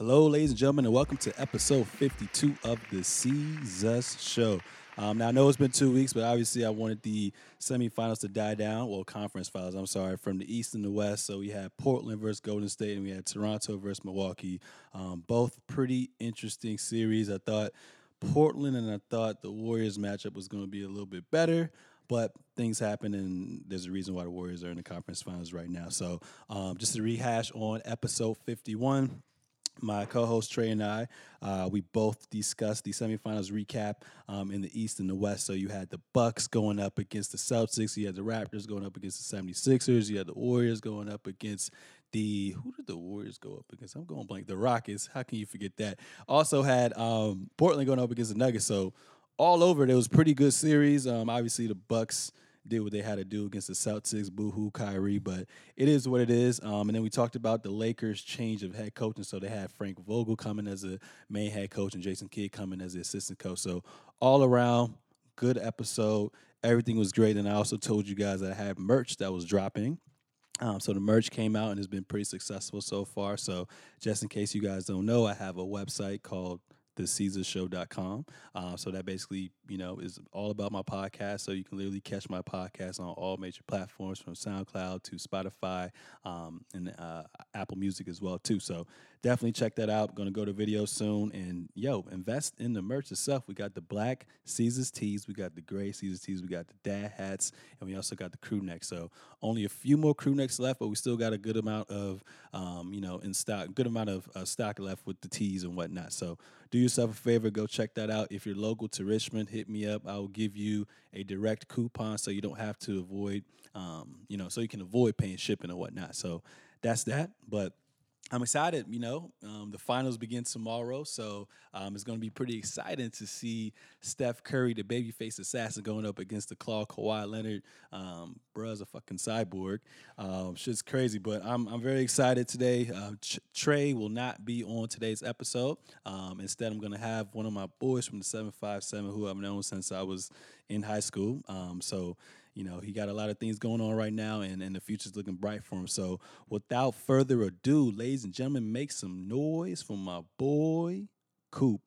Hello, ladies and gentlemen, and welcome to episode 52 of the Seezus Show. Um, now, I know it's been two weeks, but obviously, I wanted the semifinals to die down. Well, conference finals, I'm sorry, from the East and the West. So we had Portland versus Golden State, and we had Toronto versus Milwaukee. Um, both pretty interesting series. I thought Portland and I thought the Warriors matchup was going to be a little bit better. But things happen, and there's a reason why the Warriors are in the conference finals right now. So, um, just to rehash on episode 51, my co-host Trey and I, uh, we both discussed the semifinals recap um, in the East and the West. So you had the Bucks going up against the Celtics, you had the Raptors going up against the 76ers, you had the Warriors going up against the who did the Warriors go up against? I'm going blank. The Rockets. How can you forget that? Also had um, Portland going up against the Nuggets. So all over, it was pretty good series. Um, obviously the Bucks did what they had to do against the Celtics, boohoo, Kyrie, but it is what it is. Um, and then we talked about the Lakers' change of head coach, and so they had Frank Vogel coming as a main head coach and Jason Kidd coming as the assistant coach. So all around, good episode. Everything was great, and I also told you guys that I had merch that was dropping. Um, so the merch came out and has been pretty successful so far. So just in case you guys don't know, I have a website called theseezusshow.com. Uh, so that basically, you know, is all about my podcast. So you can literally catch my podcast on all major platforms from SoundCloud to Spotify um, and uh, Apple Music as well too. So definitely check that out. Going to go to video soon and yo, invest in the merch itself. We got the black Seezus tees, we got the gray Seezus tees, we got the dad hats, and we also got the crew neck. So only a few more crew necks left, but we still got a good amount of, um, you know, in stock, good amount of uh, stock left with the tees and whatnot. So do yourself a favor, go check that out. If you're local to Richmond, hit me up. I will give you a direct coupon so you don't have to avoid, um, you know, so you can avoid paying shipping and whatnot. So that's that. But I'm excited. You know, um, the finals begin tomorrow, so um, it's going to be pretty exciting to see Steph Curry, the babyface assassin, going up against the claw Kawhi Leonard. Um, bruh's a fucking cyborg. Um, shit's crazy, but I'm I'm very excited today. Uh, Ch- Trey will not be on today's episode. Um, instead, I'm going to have one of my boys from the 757 who I've known since I was in high school. Um, so you know, he got a lot of things going on right now, and, and the future's looking bright for him. So, without further ado, ladies and gentlemen, make some noise for my boy, Coop.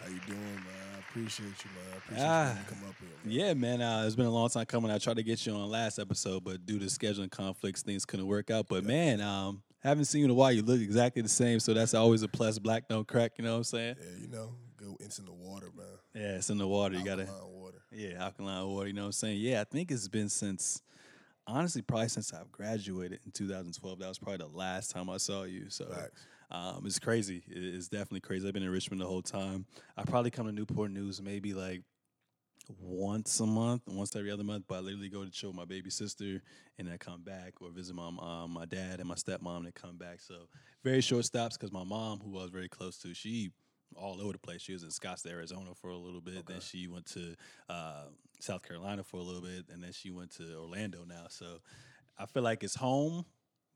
How you doing, man? I appreciate you, man. I appreciate Ah, you come up here. Man. Yeah, man, uh, it's been a long time coming. I tried to get you on last episode, but due to scheduling conflicts, things couldn't work out. But man, um, haven't seen you in a while. You look exactly the same, so that's always a plus. Black don't crack. You know what I'm saying? Yeah, you know, go in the water, man. Yeah, it's in the water. You gotta. Alkaline water. Yeah, alkaline water. You know what I'm saying? Yeah, I think it's been since, honestly, probably since I've graduated in 2012. That was probably the last time I saw you. So Facts. um, it's crazy. It's definitely crazy. I've been in Richmond the whole time. I probably come to Newport News maybe like once a month, once every other month. But I literally go to chill with my baby sister and then come back or visit my mom, my dad, and my stepmom and come back. So very short stops because my mom, who I was very close to, she all over the place. She was in Scottsdale, Arizona for a little bit. Then she went to uh, South Carolina for a little bit, and then she went to Orlando now. So I feel like it's home,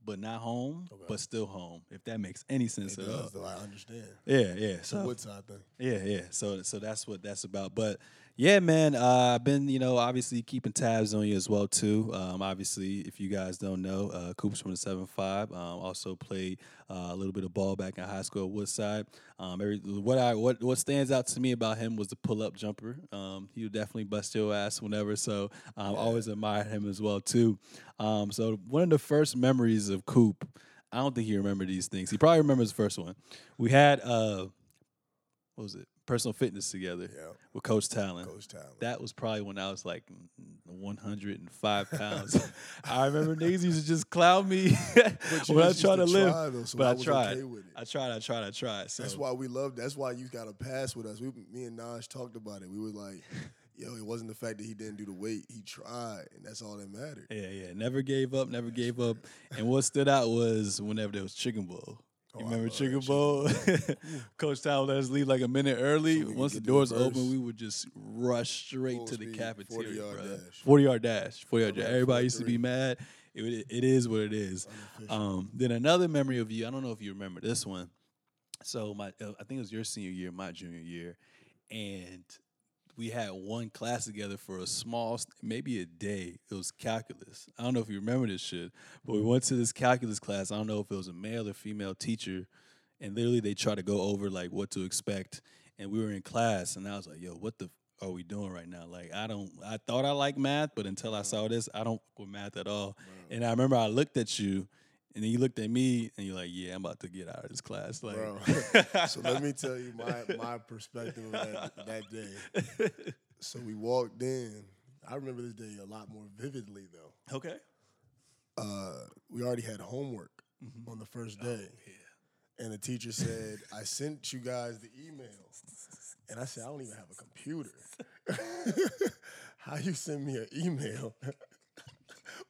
but not home, Okay. but still home. If that makes any sense It at all. though. I understand. Yeah, yeah. So Woodside thing. yeah, yeah. So so that's what that's about. But yeah, man, uh, I've been you know obviously keeping tabs on you as well too. Um, obviously, if you guys don't know, uh, Coops from the seven five um, also played uh, a little bit of ball back in high school at Woodside. Um, every, what I what what stands out to me about him was the pull up jumper. Um, he would definitely bust your ass whenever. So um, Yeah. always admired him as well too. Um, so one of the first memories of Coop. I don't think he remembered these things. He probably remembers the first one. We had uh, what was it? Personal fitness together Yeah. with Coach Talon. Coach Tyler. That was probably when I was like 105 pounds. I remember niggas used to just clown me when I tried to used live. though, so but I was tried. Okay with it. I tried, I tried, I tried. So That's why we love. That's why you got to pass with us. We, me and Naj talked about it. We were like, yo, it wasn't the fact that he didn't do the weight. He tried, and that's all that mattered. yeah, yeah, never gave up, never gave up. And what stood out was whenever there was chicken bowl. Oh, You remember Chicken Bowl? Coach us leave like a minute early. So Once the doors open, we would just rush straight to the speed, cafeteria. 40-yard bro. dash. 40 yard dash. 40 yard dash. Everybody used to be mad. It, it is what it is. Um, then another memory of you. I don't know if you remember this one. So my, uh, I think it was your senior year, my junior year, and we had one class together for a small, maybe a day. It was calculus. I don't know if you remember this shit, but we went to this calculus class. I don't know if it was a male or female teacher, and literally they tried to go over like what to expect. And we were in class, and I was like, "Yo, what the are we doing right now?" Like, I don't. I thought I liked math, but until I saw this, I don't with math at all. And I remember I looked at you, and then you looked at me, and you're like, "Yeah, I'm about to get out of this class." Like, Bro. so let me tell you my, my perspective of that, that day. So we walked in. I remember this day a lot more vividly though. okay. Uh, we already had homework Mm-hmm. on the first day. And the teacher said, I sent you guys the email. And I said, I don't even have a computer. How you send me an email?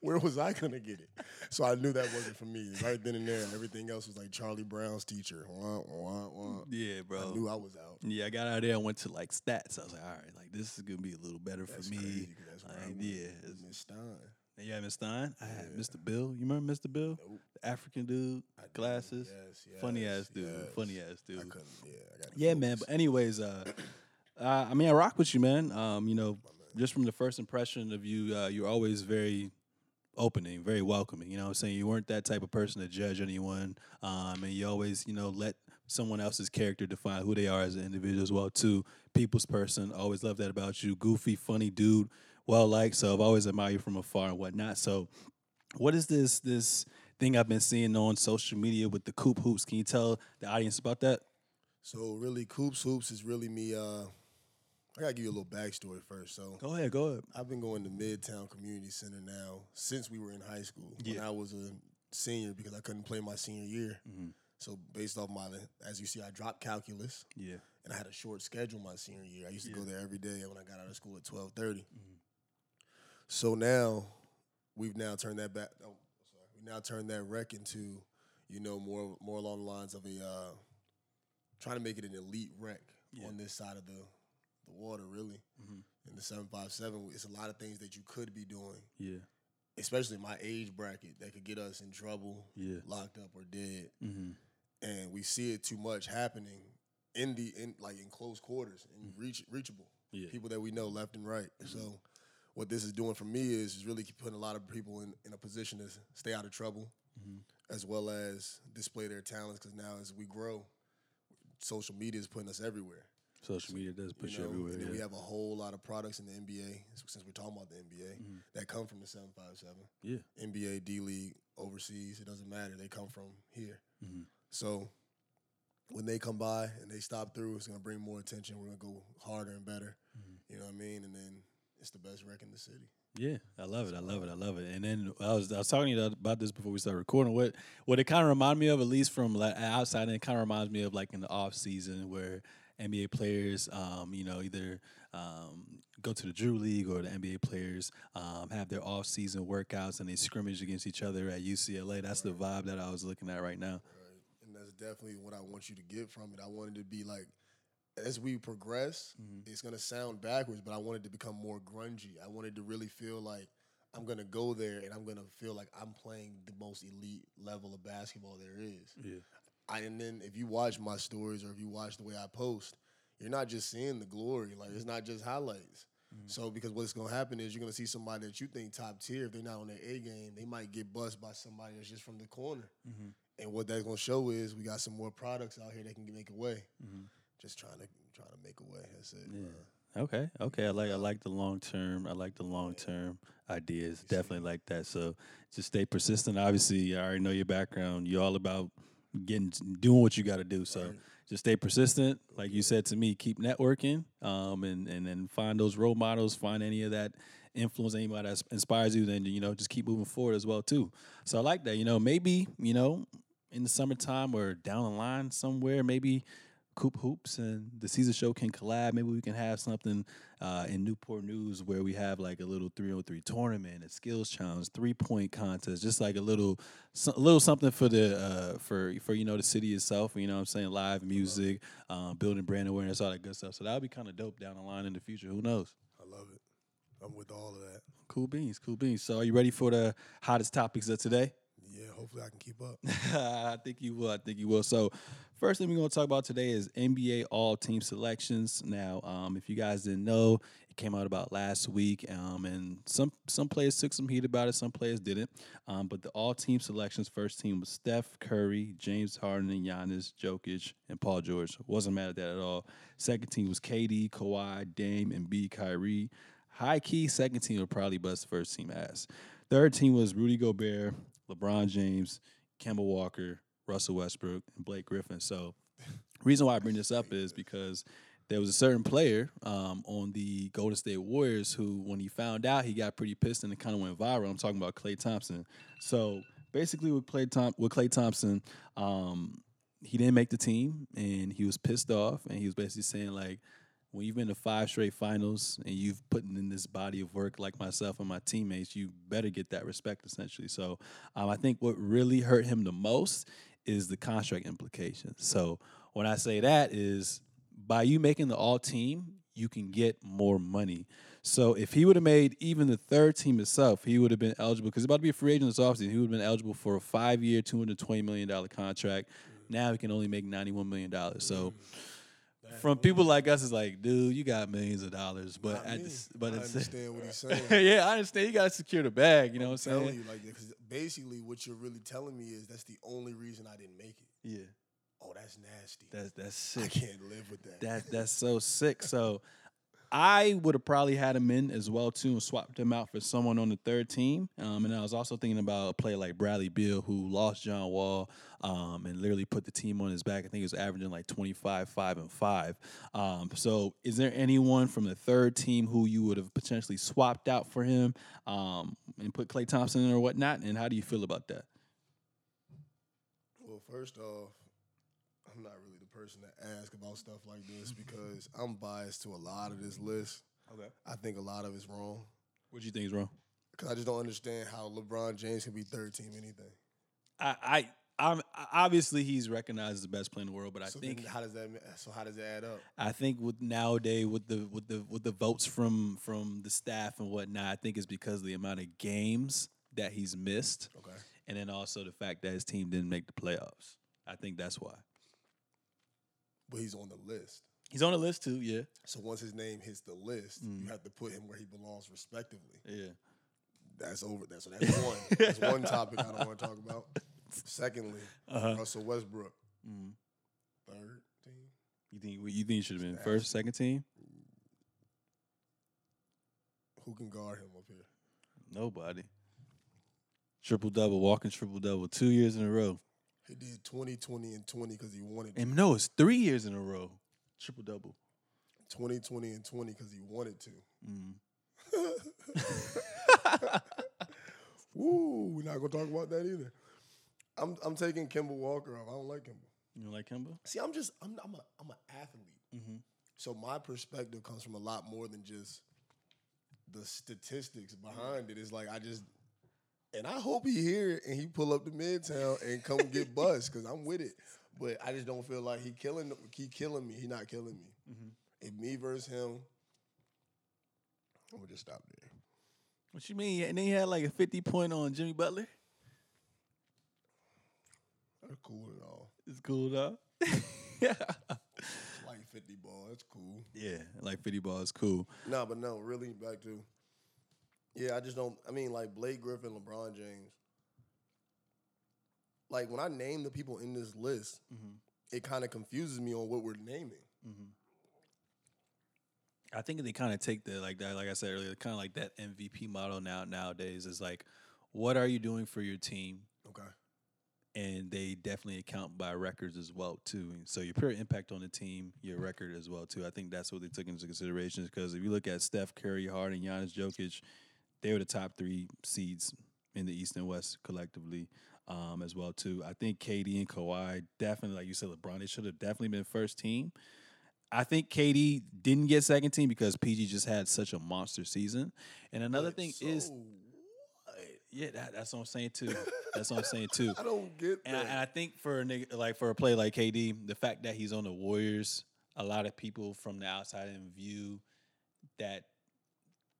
Where was I gonna get it? So I knew that wasn't for me. Right then and there, and everything else was like Charlie Brown's teacher. Wah, wah, wah. Yeah, bro. I knew I was out. Yeah, I got out there and went to like stats. I was like, all right, like this is gonna be a little better That's for me. crazy, 'cause that's I Like, yeah. Miss Stein. You had Mr. Stein? I had Yeah. Mr. Bill. You remember Mr. Bill? Nope. The African dude, I glasses. Yes, Funny ass dude. yes. Funny ass I dude. couldn't. Yeah, I got. Yeah, man. But anyways, uh, uh, I mean, I rock with you, man. Um, you know, just from the first impression of you, uh, you're always very opening, very welcoming. You know I'm saying? You weren't that type of person to judge anyone. Um, and you always, you know, let someone else's character define who they are as an individual as well, too. People's person. Always love that about you. Goofy, funny dude, well liked. So I've always admired you from afar and whatnot. So what is this this thing I've been seeing on social media with the coop hoops? Can you tell the audience about that? So really, Coops Hoops is really me. Uh, I gotta give you a little backstory first. So Go ahead, go ahead. I've been going to Midtown Community Center now since we were in high school. When Yeah. I was a senior because I couldn't play my senior year. Mhm. So based off my, as you see, I dropped calculus Yeah. and I had a short schedule my senior year. I used to go there every day when I got out of school at twelve thirty. Mhm. So now we've now turned that back. Oh, sorry. We now turned that rec into, you know, more more along the lines of a uh, trying to make it an elite rec Yeah. on this side of the the water, really. Mhm. In the seven five seven, it's a lot of things that you could be doing, Yeah. especially my age bracket, that could get us in trouble, Yeah. locked up or dead. Mm-hmm. And we see it too much happening in the in like in close quarters and reach reachable. Yeah. people that we know left and right. So what this is doing for me is, is really putting a lot of people in, in a position to stay out of trouble Mhm. as well as display their talents because now as we grow, social media is putting us everywhere. Social media does push you know? everywhere. And yeah. we have a whole lot of products in the NBA, since we're talking about the NBA, Mhm. that come from the 757. Yeah. NBA, D League, overseas, it doesn't matter. They come from here. Mhm. So when they come by and they stop through, it's gonna bring more attention. We're gonna go harder and better. Mhm. You know what I mean? And then it's the best rec in the city. Yeah, I love it. I love it. I love it. And then I was I was talking to you about this before we started recording. What what it kind of reminded me of, at least from like outside, and it kind of reminds me of like in the off season where NBA players, um, you know, either um, go to the Drew League or the NBA players um, have their off season workouts and they scrimmage against each other at UCLA. That's the vibe that I was looking at right now. Right. And that's definitely what I want you to get from it. I wanted to be like, as we progress, Mhm. it's gonna sound backwards, but I wanted to become more grungy. I wanted to really feel like I'm gonna go there and I'm gonna feel like I'm playing the most elite level of basketball there is. Yeah. I, and then if you watch my stories or if you watch the way I post, you're not just seeing the glory. Like it's not just highlights. So because what's gonna happen is you're gonna see somebody that you think top tier. If they're not on their A game, they might get bust by somebody that's just from the corner. Mhm. And what that's gonna show is we got some more products out here that can make a way. Mhm. Just trying to trying to make a way. That's it. Yeah. man. Okay. Okay. I like I like the long term. I like the long term ideas. Definitely like that. So just stay persistent. Obviously, I already know your background. You're all about getting doing what you got to do. So Right. just stay persistent. Like you said to me, keep networking. Um, and and then find those role models. Find any of that influence anybody that inspires you. Then you know just keep moving forward as well too. So I like that. You know maybe you know in the summertime or down the line somewhere maybe Coop Hoops and the Seezus Show can collab. Maybe we can have something uh, in Newport News where we have like a little three on three tournament, a skills challenge, three point contest, just like a little, so, a little something for the uh, for for you know the city itself. You know what I'm saying live music, um, building brand awareness, all that good stuff. So that would be kind of dope down the line in the future. Who knows? I love it. I'm with all of that. Cool beans, cool beans. So are you ready for the hottest topics of today? Yeah, hopefully I can keep up. I think you will. I think you will. So, First thing we're going to talk about today is NBA All Team selections. Now, um, if you guys didn't know, it came out about last week, um, and some some players took some heat about it, some players didn't. Um, but the All Team selections, first team was Steph Curry, James Harden, and Giannis, Jokic, and Paul George. Wasn't mad at that at all. Second team was KD, Kawhi, Dame, and B. Kyrie. High key, second team would probably bust first team ass. Third team was Rudy Gobert, LeBron James, Kemba Walker, Russell Westbrook, and Blake Griffin. So, reason why I bring this up is because there was a certain player um, on the Golden State Warriors who, when he found out, he got pretty pissed and it kind of went viral. I'm talking about Klay Thompson. So, basically, with Klay, Tom- with Klay Thompson, um, he didn't make the team and he was pissed off and he was basically saying like when you've been to five straight finals and you've put in this body of work like myself and my teammates, you better get that respect essentially. So um, I think what really hurt him the most is the contract implication. So when I say that is by you making the all team, you can get more money. So if he would have made even the third team itself, he would have been eligible because he's about to be a free agent this offseason. He would have been eligible for a five year, $220 million contract. Mm. Now he can only make $91 million. So mm. From people like us, it's like, dude, you got millions of dollars, but at but I the- understand what he's saying. yeah, I understand. You got to secure the bag. You know what I'm saying? you like because basically what you're really telling me is that's the only reason I didn't make it. Yeah, Oh, that's nasty. that's that's sick. I can't live with that. That that's so sick. So I would have probably had him in as well too and swapped him out for someone on the third team. Um, and I was also thinking about a player like Bradley Beal who lost John Wall um, and literally put the team on his back. I think he was averaging like 25, 5, and 5. Um, so is there anyone from the third team who you would have potentially swapped out for him um, and put Klay Thompson in or whatnot? And how do you feel about that? Well, first off, I'm not really person to ask about stuff like this because I'm biased to a lot of this list. Okay. I think a lot of it's wrong What do you think is wrong? because I just don't understand how LeBron James can be third team anything. I, I I'm obviously he's recognized as the best player in the world, but I so think how does that? So how does that add up? I think with nowadays with the with the with the votes from from the staff and whatnot, I think it's because of the amount of games that he's missed, Okay. and then also the fact that his team didn't make the playoffs. I think that's why But he's on the list. he's on the list too. Yeah, So once his name hits the list, Mm. you have to put him where he belongs, respectively. yeah. That's over. That's so that's one. That's one topic I don't want to talk about. Secondly, Uh-huh. Russell Westbrook, Mm. third team. You think you think should have been first, second team? Who can guard him up here? Nobody. Triple double, walking triple double, two years in a row. He did 20, 20, and 20 because he wanted to. And no, it's three years in a row. Triple double. 20, 20, and 20 because he wanted to. Mm. Woo, we're not gonna talk about that either. I'm I'm taking Kemba Walker off. I don't like Kemba. You don't like Kemba? See, I'm just I'm I'm a I'm an athlete. Mm-hmm. So my perspective comes from a lot more than just the statistics behind it. It's like I just and I hope he here and he pull up to Midtown and come get bust because I'm with it. But I just don't feel like he killing he killing me. He not killing me. Mhm. If me versus him, I'm gonna just stop there. What you mean? And then he had like a 50 point on Jimmy Butler? That's cool and all. It's cool though. yeah. It's like 50 ball. That's cool. Yeah, like 50 ball is cool. No, but no, really back to yeah, I just don't I mean like Blake Griffin, LeBron James. Like when I name the people in this list, Mhm. it kind of confuses me on what we're naming. I think they kind of take the like that, like I said earlier, kind of like that MVP model now nowadays is like, what are you doing for your team? Okay. And they definitely account by records as well too. And so your pure impact on the team, your record as well too. I think that's what they took into consideration because if you look at Steph Curry, Harden, Giannis, Jokic, they were the top three seeds in the East and West collectively. Um, as well too. I think KD and Kawhi definitely, like you said, LeBron, they should have definitely been first team. I think KD didn't get second team because PG just had such a monster season. And another But thing is, what? yeah, that, that's what I'm saying too. That's what I'm saying too. I don't get And I, and I think for a nigga, like for a play like KD, the fact that he's on the Warriors, a lot of people from the outside in view that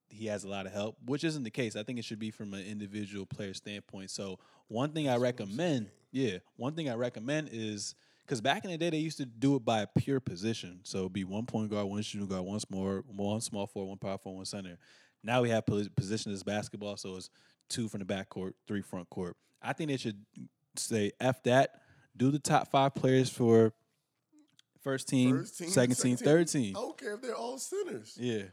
he has a lot of help, which isn't the case. I think it should be from an individual player standpoint. So one thing I recommend, yeah, one thing I recommend is Because back in the day, they used to do it by a pure position. So it'd be one point guard, one shooting guard, one small, one small forward, one power forward, one center. Now we have posi- position as basketball, so it's two from the back court, three front court. I think they should say F that. Do the top five players for first team, First team, second team, third team. I don't care if they're all centers. Yeah,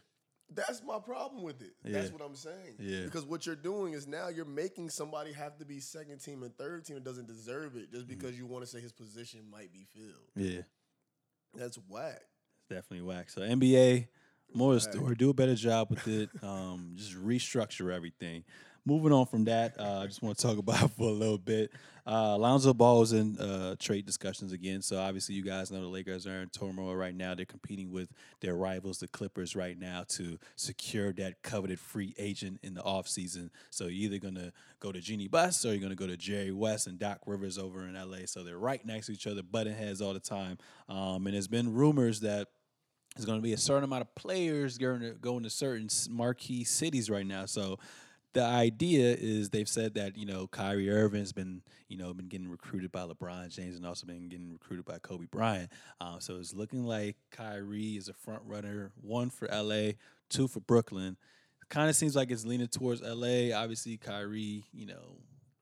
That's my problem with it. That's what I'm saying. Yeah. Because what you're doing is now you're making somebody have to be second team and third team that doesn't deserve it just because you want to say his position might be filled. yeah. That's whack. It's definitely whack. So NBA, more Whack. story. Do a better job with it. Um, just restructure everything. Moving on from that, uh, I just want to talk about for a little bit. Uh, Lonzo Ball is in uh, trade discussions again. So obviously, you guys know the Lakers are in turmoil right now. They're competing with their rivals, the Clippers, right now to secure that coveted free agent in the offseason. So you're either going to go to Jeanie Buss or you're going to go to Jerry West and Doc Rivers over in LA. So they're right next to each other, butting heads all the time. Um, and there's been rumors that there's going to be a certain amount of players going to certain marquee cities right now. So the idea is they've said that you know Kyrie Irving's been you know been getting recruited by LeBron James and also been getting recruited by Kobe Bryant. Um, so it's looking like Kyrie is a front runner, one for LA, two for Brooklyn. Kind of seems like it's leaning towards LA. Obviously, Kyrie, you know,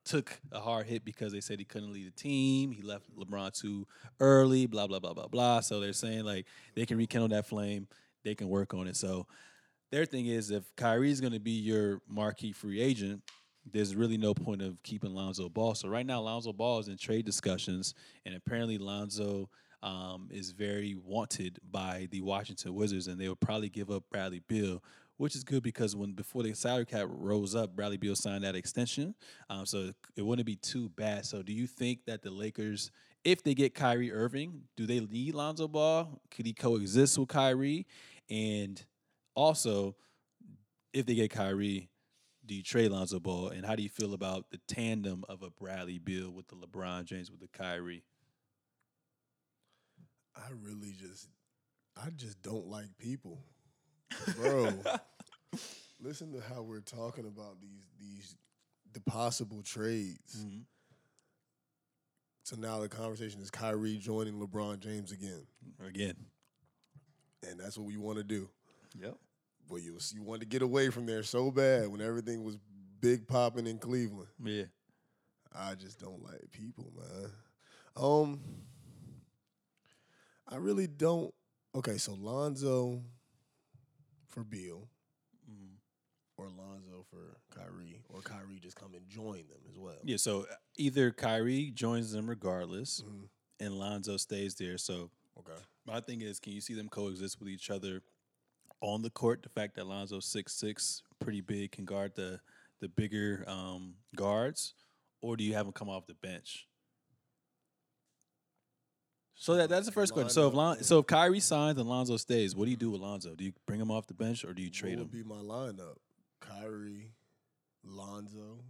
took a hard hit because they said he couldn't lead the team. He left LeBron too early, blah, blah, blah, blah, blah. So they're saying like they can rekindle that flame, they can work on it. So their thing is if Kyrie's gonna be your marquee free agent, there's really no point of keeping Lonzo Ball. So right now Lonzo Ball is in trade discussions, and apparently Lonzo um, is very wanted by the Washington Wizards, and they will probably give up Bradley Beal, which is good because when before the salary cap rose up, Bradley Beal signed that extension, um, so it wouldn't be too bad. So do you think that the Lakers, if they get Kyrie Irving, do they need Lonzo Ball? Could he coexist with Kyrie? And also, if they get Kyrie, do you trade Lonzo Ball? And how do you feel about the tandem of a Bradley Beal with the LeBron James with the Kyrie? I really just, I just don't like people, bro. listen to how we're talking about these these the possible trades. Mm-hmm. So now the conversation is Kyrie joining LeBron James again, Again. and that's what we want to do. Yep. But you you wanted to get away from there so bad when everything was big popping in Cleveland. Yeah. I just don't like people, man. Um, I really don't. Okay, so Lonzo for Beal, Mhm. or Lonzo for Kyrie, or Kyrie just come and join them as well. Yeah. So uh, either Kyrie joins them regardless, Mhm. and Lonzo stays there. So Okay. my thing is, can you see them coexist with each other on the court? The fact that Lonzo's six six, pretty big, can guard the the bigger um, guards, or do you have him come off the bench? So that that's the first question. So if Lon, so if Kyrie signs and Lonzo stays, what do you do with Lonzo? Do you bring him off the bench or do you trade what would him? be my lineup? Kyrie, Lonzo.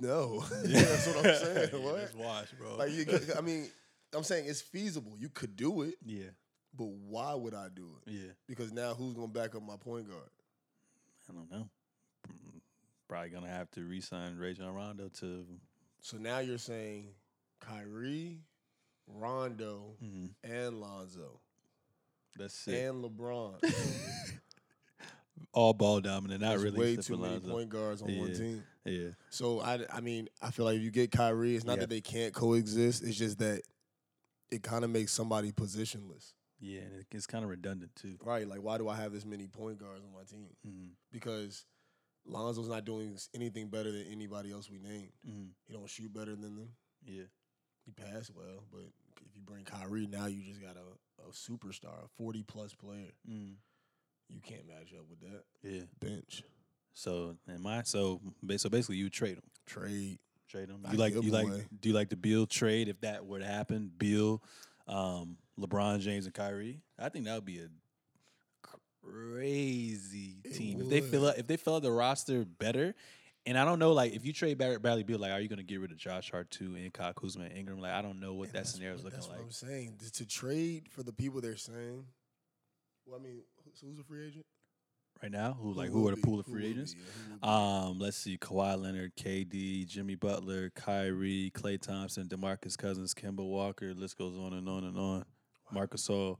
No, yeah. that's what I'm saying. What? just watch, bro. Like you, I mean, I'm saying it's feasible. You could do it, yeah, but why would I do it? yeah. Because now who's gonna back up my point guard? I don't know. Probably gonna have to re-sign Rajon Rondo to. So now you're saying Kyrie, Rondo, mhm, and Lonzo That's it. and LeBron. All ball dominant. Not There's really. way too many Lonzo. point guards on one team. Yeah. So I, I mean, I feel like if you get Kyrie, it's not Yeah. that they can't coexist. It's just that it kind of makes somebody positionless, Yeah, and it's kind of redundant too. right? Like, why do I have this many point guards on my team? Mm-hmm. Because Lonzo's not doing anything better than anybody else we named. Mm-hmm. He don't shoot better than them. Yeah. He pass well, but if you bring Kyrie, now you just got a, a superstar, a forty plus player. Mm. You can't match up with that Yeah. bench. So and my so so basically you trade him. Trade. Trade him. I You like you like do you like the Beal trade if that were to happen? Beal, um, LeBron James and Kyrie. I think that would be a crazy team if they fill up if they fill out the roster better. And I don't know, like if you trade Barry, Bradley Beal, like are you going to get rid of Josh Hart too and Kyle Kuzma and Ingram? Like I don't know what And that scenario is looking that's like. What I'm saying to, trade for the people they're saying. Well, I mean, who's, a free agent? right now? Who like who will are the pool of free agents? be? Yeah, who? Um, let's see: Kawhi Leonard, KD, Jimmy Butler, Kyrie, Klay Thompson, DeMarcus Cousins, Kemba Walker. List goes on and on and on. Marcus All.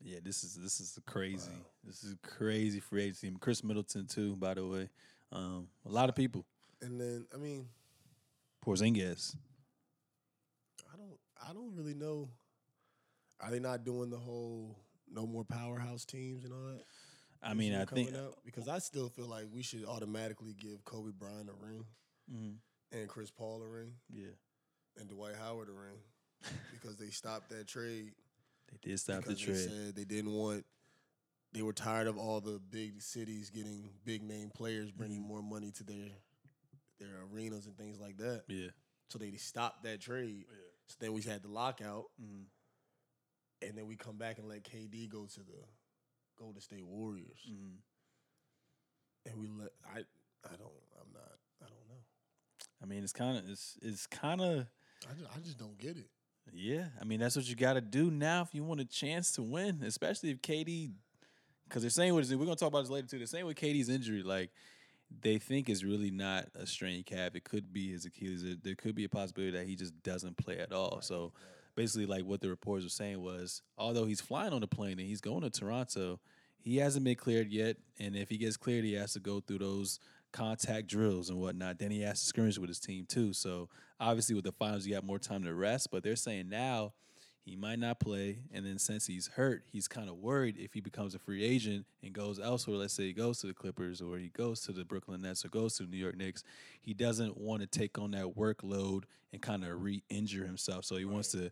Yeah, this is this is crazy. Wow. This is crazy free agency. Khris Middleton too, by the way. Um, a lot of people. And then I mean, Porzingis. I don't I don't really know. Are they not doing the whole no more powerhouse teams and all that? I mean, I think. up? because I still feel like we should automatically give Kobe Bryant a ring Mhm, and Chris Paul a ring yeah, and Dwight Howard a ring because they stopped that trade they did stop the trade. they said they didn't want. They were tired of all the big cities getting big name players bringing Mm-hmm. more money to their their arenas and things like that. Yeah. So they stopped that trade. Yeah. So then we had the lockout, Mhm, and then we come back and let KD go to the Golden State Warriors, mhm. and we let I I don't I'm not I don't know. I mean, it's kind of it's it's kind of I just, I just don't get it. Yeah, I mean that's what you got to do now if you want a chance to win, especially if KD. Because they're saying what? We're gonna talk about this later too. They're saying with KD's injury, like they think is really not a strained calf. It could be his Achilles. There- There could be a possibility that he just doesn't play at all. So basically, like what the reports were saying was, although he's flying on the plane and he's going to Toronto, he hasn't been cleared yet. And if he gets cleared, he has to go through those contact drills and whatnot. Then he has to scrimmage with his team too. So obviously, with the finals, you got more time to rest. But they're saying now he might not play. And then since he's hurt, he's kind of worried if he becomes a free agent and goes elsewhere. Let's say he goes to the Clippers or he goes to the Brooklyn Nets or goes to the New York Knicks. He doesn't want to take on that workload and kind of re-injure himself. So he wants to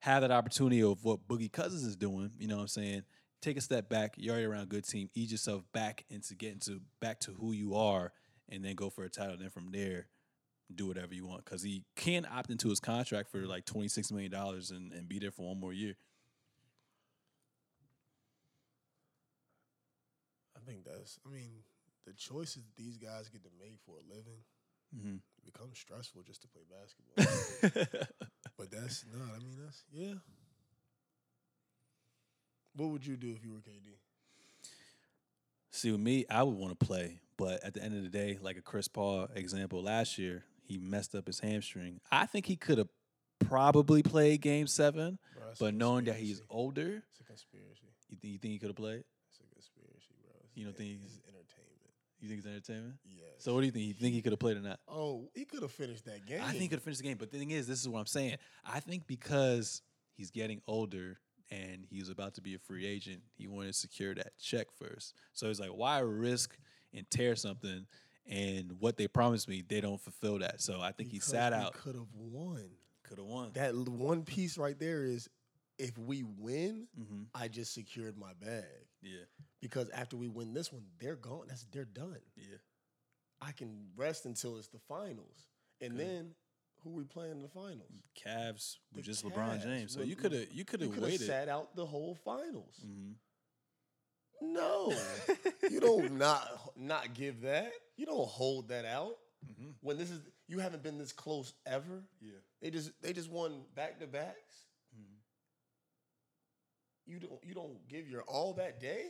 have that opportunity of what Boogie Cousins is doing. You know what I'm saying? Take a step back. You're already around a good team. Ease yourself back into getting to back to who you are, and then go for a title. Then from there, do whatever you want because he can opt into his contract for like twenty six million dollars and, and be there for one more year. I think that's I mean the choices that these guys get to make for a living Mhm. becomes stressful just to play basketball. but that's not. I mean that's yeah. What would you do if you were KD? See, with me, I would want to play, but at the end of the day, like a Chris Paul example last year, he messed up his hamstring. I think he could have probably played Game Seven, Bro, but knowing that he's older, it's a conspiracy. you think you think he could have played? It's a conspiracy, bro. It's You don't think- is entertainment? You think it's entertainment? Yes. So what do you think? You think he could have played or not? Oh, he could have finished that game. I think he could have finished the game. But the thing is, this is what I'm saying. I think because he's getting older and he's about to be a free agent, he wanted to secure that check first. So he's like, why risk and tear something? And what they promised me, they don't fulfill that. So I think he sat out. Could have won. Could have won. That one piece right there is, if we win, hmm I just secured my bag. Yeah, Because after we win this one, they're gone. That's they're done. yeah. I can rest until it's the finals, and Good. then who we playing in the finals? Cavs The with just LeBron James. So you could have you could have waited. sat out the whole finals. hmm No, you don't not not give that. You don't hold that out hmm when this is you haven't been this close ever. Yeah. They just they just won back to backs. Mhm. You don't you don't give your all that day.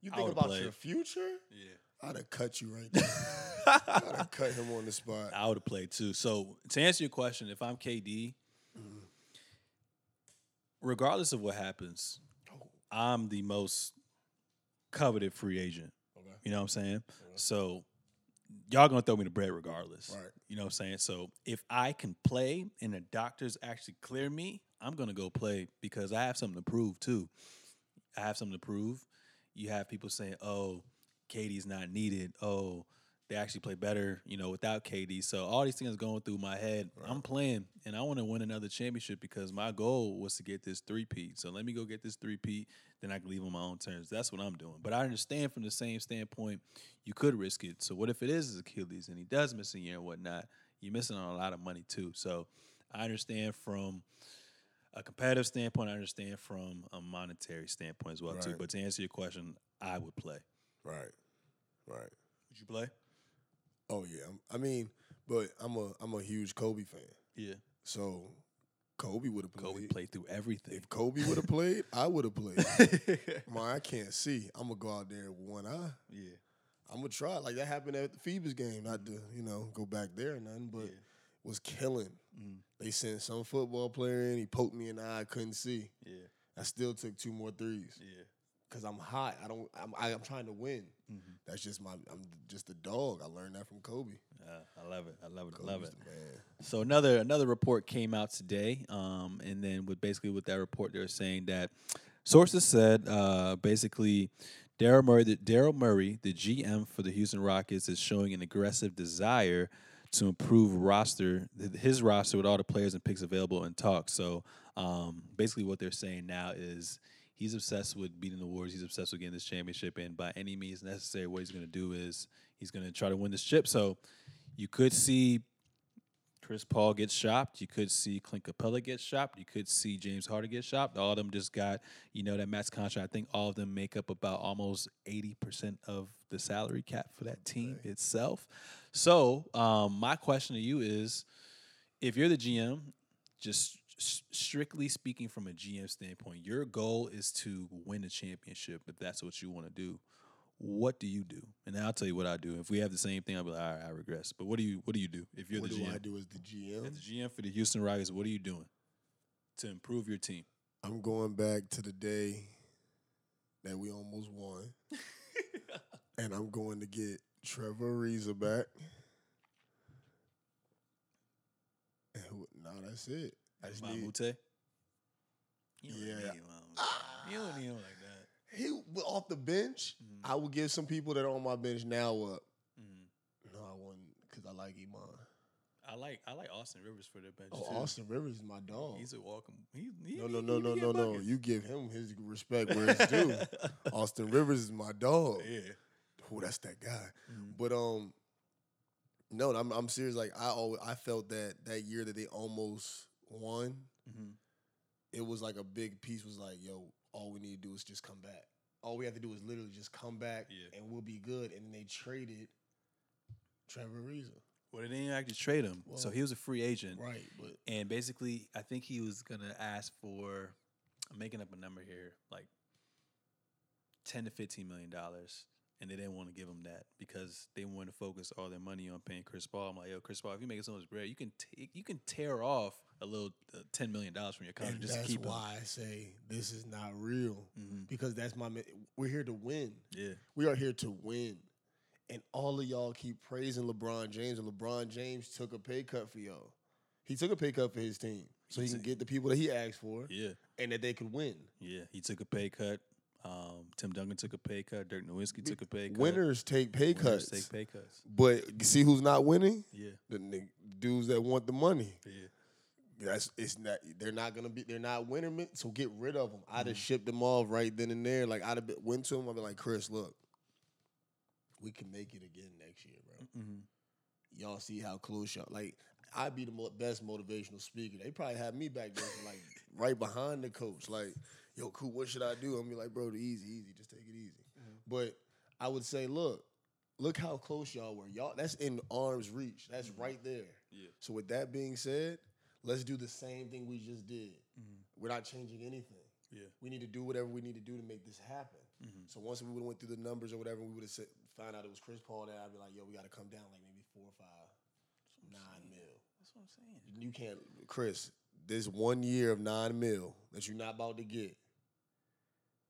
You think about played. your future. Yeah. I'd have cut you right there. I'd have cut him on the spot. I would have played too. So to answer your question, if I'm KD, Mm-hmm. regardless of what happens, Oh, I'm the most coveted free agent. okay. You know what I'm saying? So y'all gonna throw me the bread regardless. Right. You know what I'm saying? So if I can play and the doctors actually clear me, I'm gonna go play because I have something to prove too. I have something to prove. You have people saying, "Oh, KD's not needed." Oh, they actually play better, you know, without KD. So all these things going through my head. I'm playing, and I want to win another championship because my goal was to get this three peat. So let me go get this three peat, then I can leave on my own terms. That's what I'm doing. But I understand from the same standpoint, you could risk it. So what if it is his Achilles and he does miss a year and whatnot? You're missing on a lot of money too. So I understand from a competitive standpoint. I understand from a monetary standpoint as well too. But to answer your question, I would play. Right. Right. Would you play? Oh yeah. I'm- mean, but I'm a I'm a huge Kobe fan. Yeah. So Kobe would have played. Kobe played through everything. If Kobe would have played, I would have played. My I can't see. I'm gonna go out there with one eye. yeah. I'm gonna try. Like that happened at the Phoebus game. Not to you know go back there or nothing, but Yeah. was killing. Mhm. They sent some football player in. He poked me in the eye. I couldn't see. Yeah. I still took two more threes Yeah. Because I'm hot. I don't. I'm. I, I'm trying to win. Mhm. That's just my. I'm just a dog. I learned that from Kobe. Uh, I love it. I love it. I love it. man. So another another report came out today, um, and then with basically with that report, they're saying that sources said uh, basically Daryl Morey, the, Daryl Morey, the GM for the Houston Rockets, is showing an aggressive desire to improve roster his roster with all the players and picks available in talk. So um, basically, what they're saying now is he's obsessed with beating the Warriors. He's obsessed with getting this championship, and by any means necessary, what he's going to do is he's going to try to win this chip. So you could see Chris Paul gets shopped. You could see Clint Capela get shopped. You could see James Harden get shopped. All of them just got, you know, that max contract. I think all of them make up about almost 80% of the salary cap for that team itself. So, um, my question to you is if you're the GM, just strictly speaking from a GM standpoint, your goal is to win a championship if that's what you want to do. What do you do? And I'll tell you what I do. If we have the same thing, I'll be like, all right, I regress. But what do you what do you do if you're what the GM? What do? I do as the GM? As the GM for the Houston Rockets, what are you doing to improve your team? I'm going back to the day that we almost won, and I'm going to get Trevor Ariza back. And who, no, that's it. I just need, Mbah a Moute? You don't Yeah. need. You don't need him like that. he off the bench. Mhm. I would give some people that are on my bench now up. Mhm. No, I wouldn't because I like Iman. I like I like Austin Rivers for the bench. Oh, too. Austin Rivers is my dog. He's a welcome. He, he, no, no, no, no, no, no. You give him his respect where it's due. Austin Rivers is my dog. yeah. Oh, that's that guy. Mhm. But um, no, I'm I'm serious. Like I always, I felt that that year that they almost won, Mhm. it was like a big piece. Was like, yo, all we need to do is just come back. All we have to do is literally just come back, Yeah. and we'll be good. And then they traded Trevor Ariza, Well, they didn't actually trade him, so he was a free agent. right? But And basically, I think he was gonna ask for. I'm making up a number here, like ten to fifteen million dollars, and they didn't want to give him that because they wanted to focus all their money on paying Chris Paul. I'm like, yo, Chris Paul, if you make it so much bread, you can take, you can tear off a little uh, ten million dollars from your contract and just that's keep him. why I say this is not real Mhm. because that's my. ma- We're here to win. Yeah, We are here to win. And all of y'all keep praising LeBron James, and LeBron James took a pay cut for y'all. He took a pay cut for his team so He can get the people that he asked for yeah, and that they could win. yeah. He took a pay cut. Tim Duncan took a pay cut. Dirk Nowitzki took a pay cut. Winners take pay Winners cuts. take pay cuts. but you see who's not winning? Yeah, The ni- dudes that want the money. yeah. That's it's not. They're not gonna be. They're not winning. So get rid of them. I'd have Mm-hmm. shipped them off right then and there. Like I'd have been, went to him. I'd be like, Chris, look, we can make it again next year, bro. hmm y'all see how close y'all like I'd be the best motivational speaker. They probably have me back there like right behind the coach. Like, yo, cool, what should I do? I'm be like, bro, the easy, easy, just take it easy. But I would say, look, look how close y'all were. Y'all that's in arm's reach. That's right there. Yeah. So with that being said, let's do the same thing we just did. Mhm. We're not changing anything. Yeah. We need to do whatever we need to do to make this happen. Mhm. So once we would have went through the numbers or whatever, we would have said, found out it was Chris Paul there. I'd be like, yo, we got to come down like maybe four or five, nine mil. That's what I'm saying. You can't, Chris. This one year of nine mil that you're not about to get.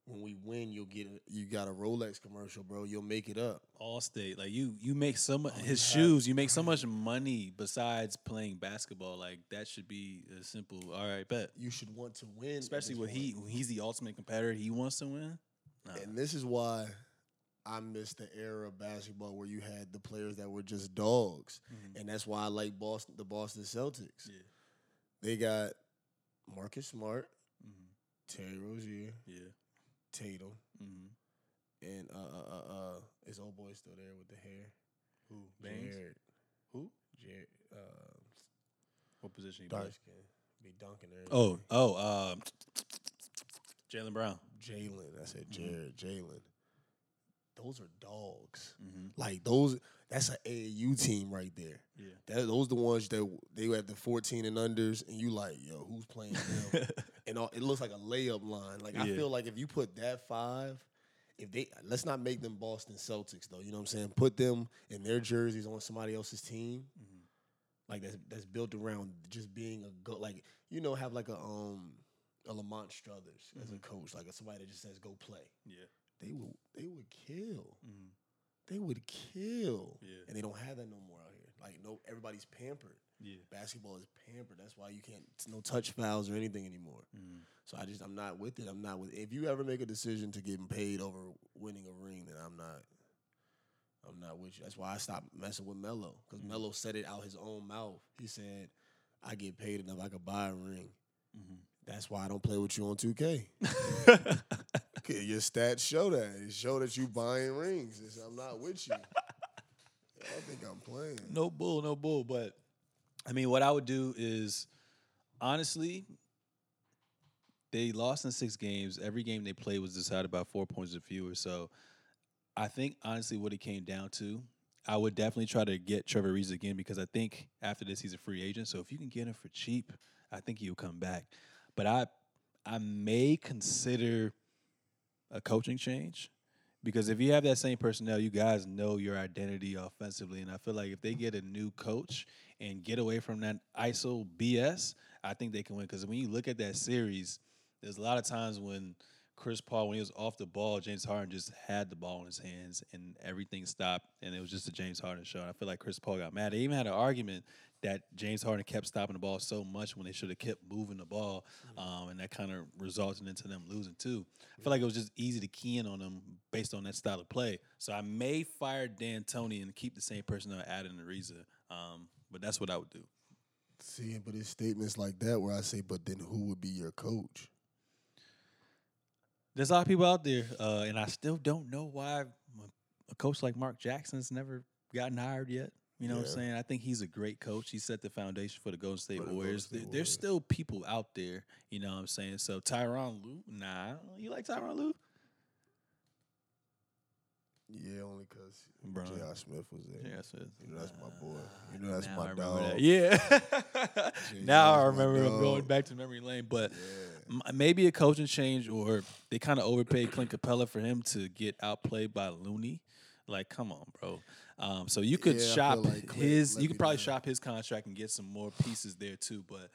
When we win, you'll get a, you got a Rolex commercial, bro. You'll make it up. All state, like you, you make so much. Oh, his have- shoes, you make so much money besides playing basketball. Like that should be a simple. All right, bet. You should want to win, Especially when he, when he's the ultimate competitor. He wants to win. Nah. And this is why I miss the era of basketball where you had the players that were just dogs, Mhm. and that's why I like Boston, the Boston Celtics. Yeah. They got Marcus Smart, Mhm. Terry Rozier, Yeah. Tatum, hmm and uh, uh, uh, uh, is old boy still there with the hair? Who? Baines? Jared. Who? Jared. Uh, What position he dark skin. Be dunking there. Oh, oh, um, Jaylen Brown. Jaylen. I said. Jared. Jaylen. Those are dogs. Mhm. Like those, that's an AAU team right there. Yeah. That, those the ones that they were at the 14 and unders, and you like, yo, who's playing them? and all, it looks like a layup line. Like I feel like if you put that five, if they let's not make them Boston Celtics though, you know what I'm saying? Put them in their jerseys on somebody else's team, Mhm. like that's that's built around just being a go. Like you know, have like a um a Lamont Struthers as a Mhm. coach, like a, somebody that just says go play. Yeah. They would they would kill. Mhm. They would kill. Yeah. And they don't have that no more out here. Like no, everybody's pampered. Yeah. Basketball is pampered. That's why you can't no touch fouls or anything anymore. Mhm. So I just I'm not with it. I'm not with. If you ever make a decision to get paid over winning a ring, then I'm not. I'm not with you. That's why I stopped messing with Melo because Mhm. Melo said it out his own mouth. He said, "I get paid enough. I could buy a ring. Mhm. That's why I don't play with you on 2K. Your stats show that. It show that you buying rings. It's- I'm not with you. I think I'm playing. no bull, no bull. But I mean, what I would do is honestly, they lost in six games. Every game they played was decided by four points or fewer. So I think honestly, what it came down to, I would definitely try to get Trevor Reeves again because I think after this he's a free agent. So if you can get him for cheap, I think he'll come back. But I I may consider a coaching change because if you have that same personnel, you guys know your identity offensively, and I feel like if they get a new coach and get away from that ISO BS, I think they can win. Because when you look at that series, there's a lot of times when Chris Paul, when he was off the ball, James Harden just had the ball in his hands, and everything stopped, and it was just a James Harden show. And I feel like Chris Paul got mad. They even had an argument that James Harden kept stopping the ball so much when they should have kept moving the ball, um, and that kind of resulted into them losing too. I feel like it was just easy to key in on them based on that style of play. So I may fire D'Antoni and keep the same personnel adding Ariza, um, but that's what I would do. See, but it's statements like that where I say, but then who would be your coach? There's a lot of people out there, uh, and I still don't know why a coach like Mark Jackson's never gotten hired yet. You know what I'm saying? I think he's a great coach. He set the foundation for the Golden State the Golden Warriors. State Warriors. There's still people out there. You know what I'm saying? So Tyronn Lue, nah, you like Tyronn Lue? Yeah, only because. J.R. Smith was there. Yeah, so You know that's my boy. You know that's now my dog. that. Yeah. now I J.R. remember going back to memory lane, but Yeah. m- maybe a coaching change or they kind of overpaid Clint Capela for him to get outplayed by Looney. Like, come on, bro. Um, so you could Yeah, shop like his, let you could probably down. shop his contract and get some more pieces there too. But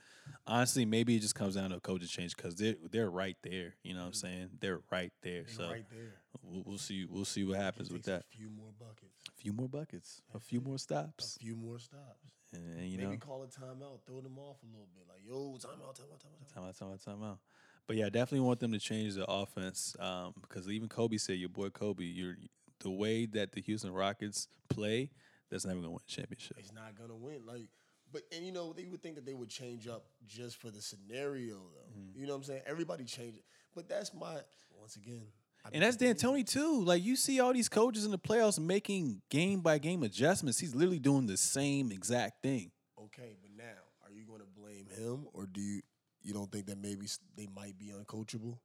honestly, maybe it just comes down to a coaching change because they're they're right there. You know what I'm saying? They're right there. They so right there. we'll, we'll see. We'll see what happens with that. A few more buckets. A few more buckets, a few more stops. A few more stops. and, and, you Maybe know. call a timeout. Throw them off a little bit. Like, yo, timeout, timeout, timeout. timeout. Time out, time out, time out. But yeah, I definitely want them to change the offense um, because even Kobe said, "Your boy Kobe, you're the way that the Houston Rockets play, that's never gonna win a championship." It's not gonna win. Like, but and you know they would think that they would change up just for the scenario, though. Mm-hmm. You know what I'm saying? Everybody change it, but that's my once again. I And that's D'Antoni too. Like you see all these coaches in the playoffs making game by game adjustments. He's literally doing the same exact thing. Okay, but now are you going to blame him, or do you you don't think that maybe they might be uncoachable?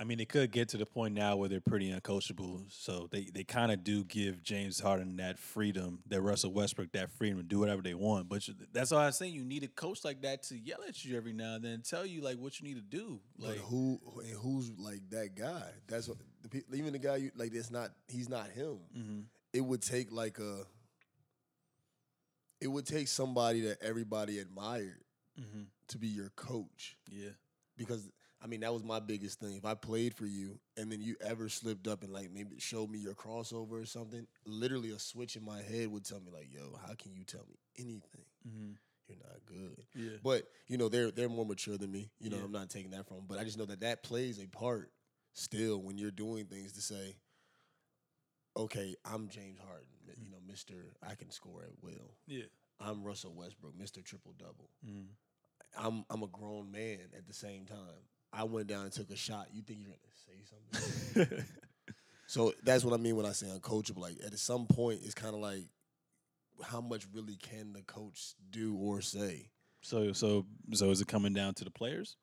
I mean, they could get to the point now where they're pretty uncoachable. So they, they kind of do give James Harden that freedom, that Russell Westbrook that freedom to do whatever they want. But you- that's all I'm saying. You need a coach like that to yell at you every now and then and tell you like what you need to do. But Like who and who's like that guy? That's what the even the guy you like. That's not he's not him. mhm. It would take like a. It would take somebody that everybody admired Mhm. to be your coach. yeah, because I mean that was my biggest thing. If I played for you and then you ever slipped up and like maybe showed me your crossover or something, literally a switch in my head would tell me like, "Yo, how can you tell me anything? mm-hmm. You're not good." yeah, But you know they're they're more mature than me. You know Yeah. I'm not taking that from. 'em. But I just know that that plays a part still when you're doing things to say, "Okay, I'm James Harden. You know, Mister, I can score at will. yeah. I'm Russell Westbrook, Mister Triple Double." Mm. I'm I'm a grown man at the same time. I went down and took a shot. You think you're gonna say something? so that's what I mean when I say uncoachable. Like at some point, it's kind of like how much really can the coach do or say? so so so is it coming down to the players?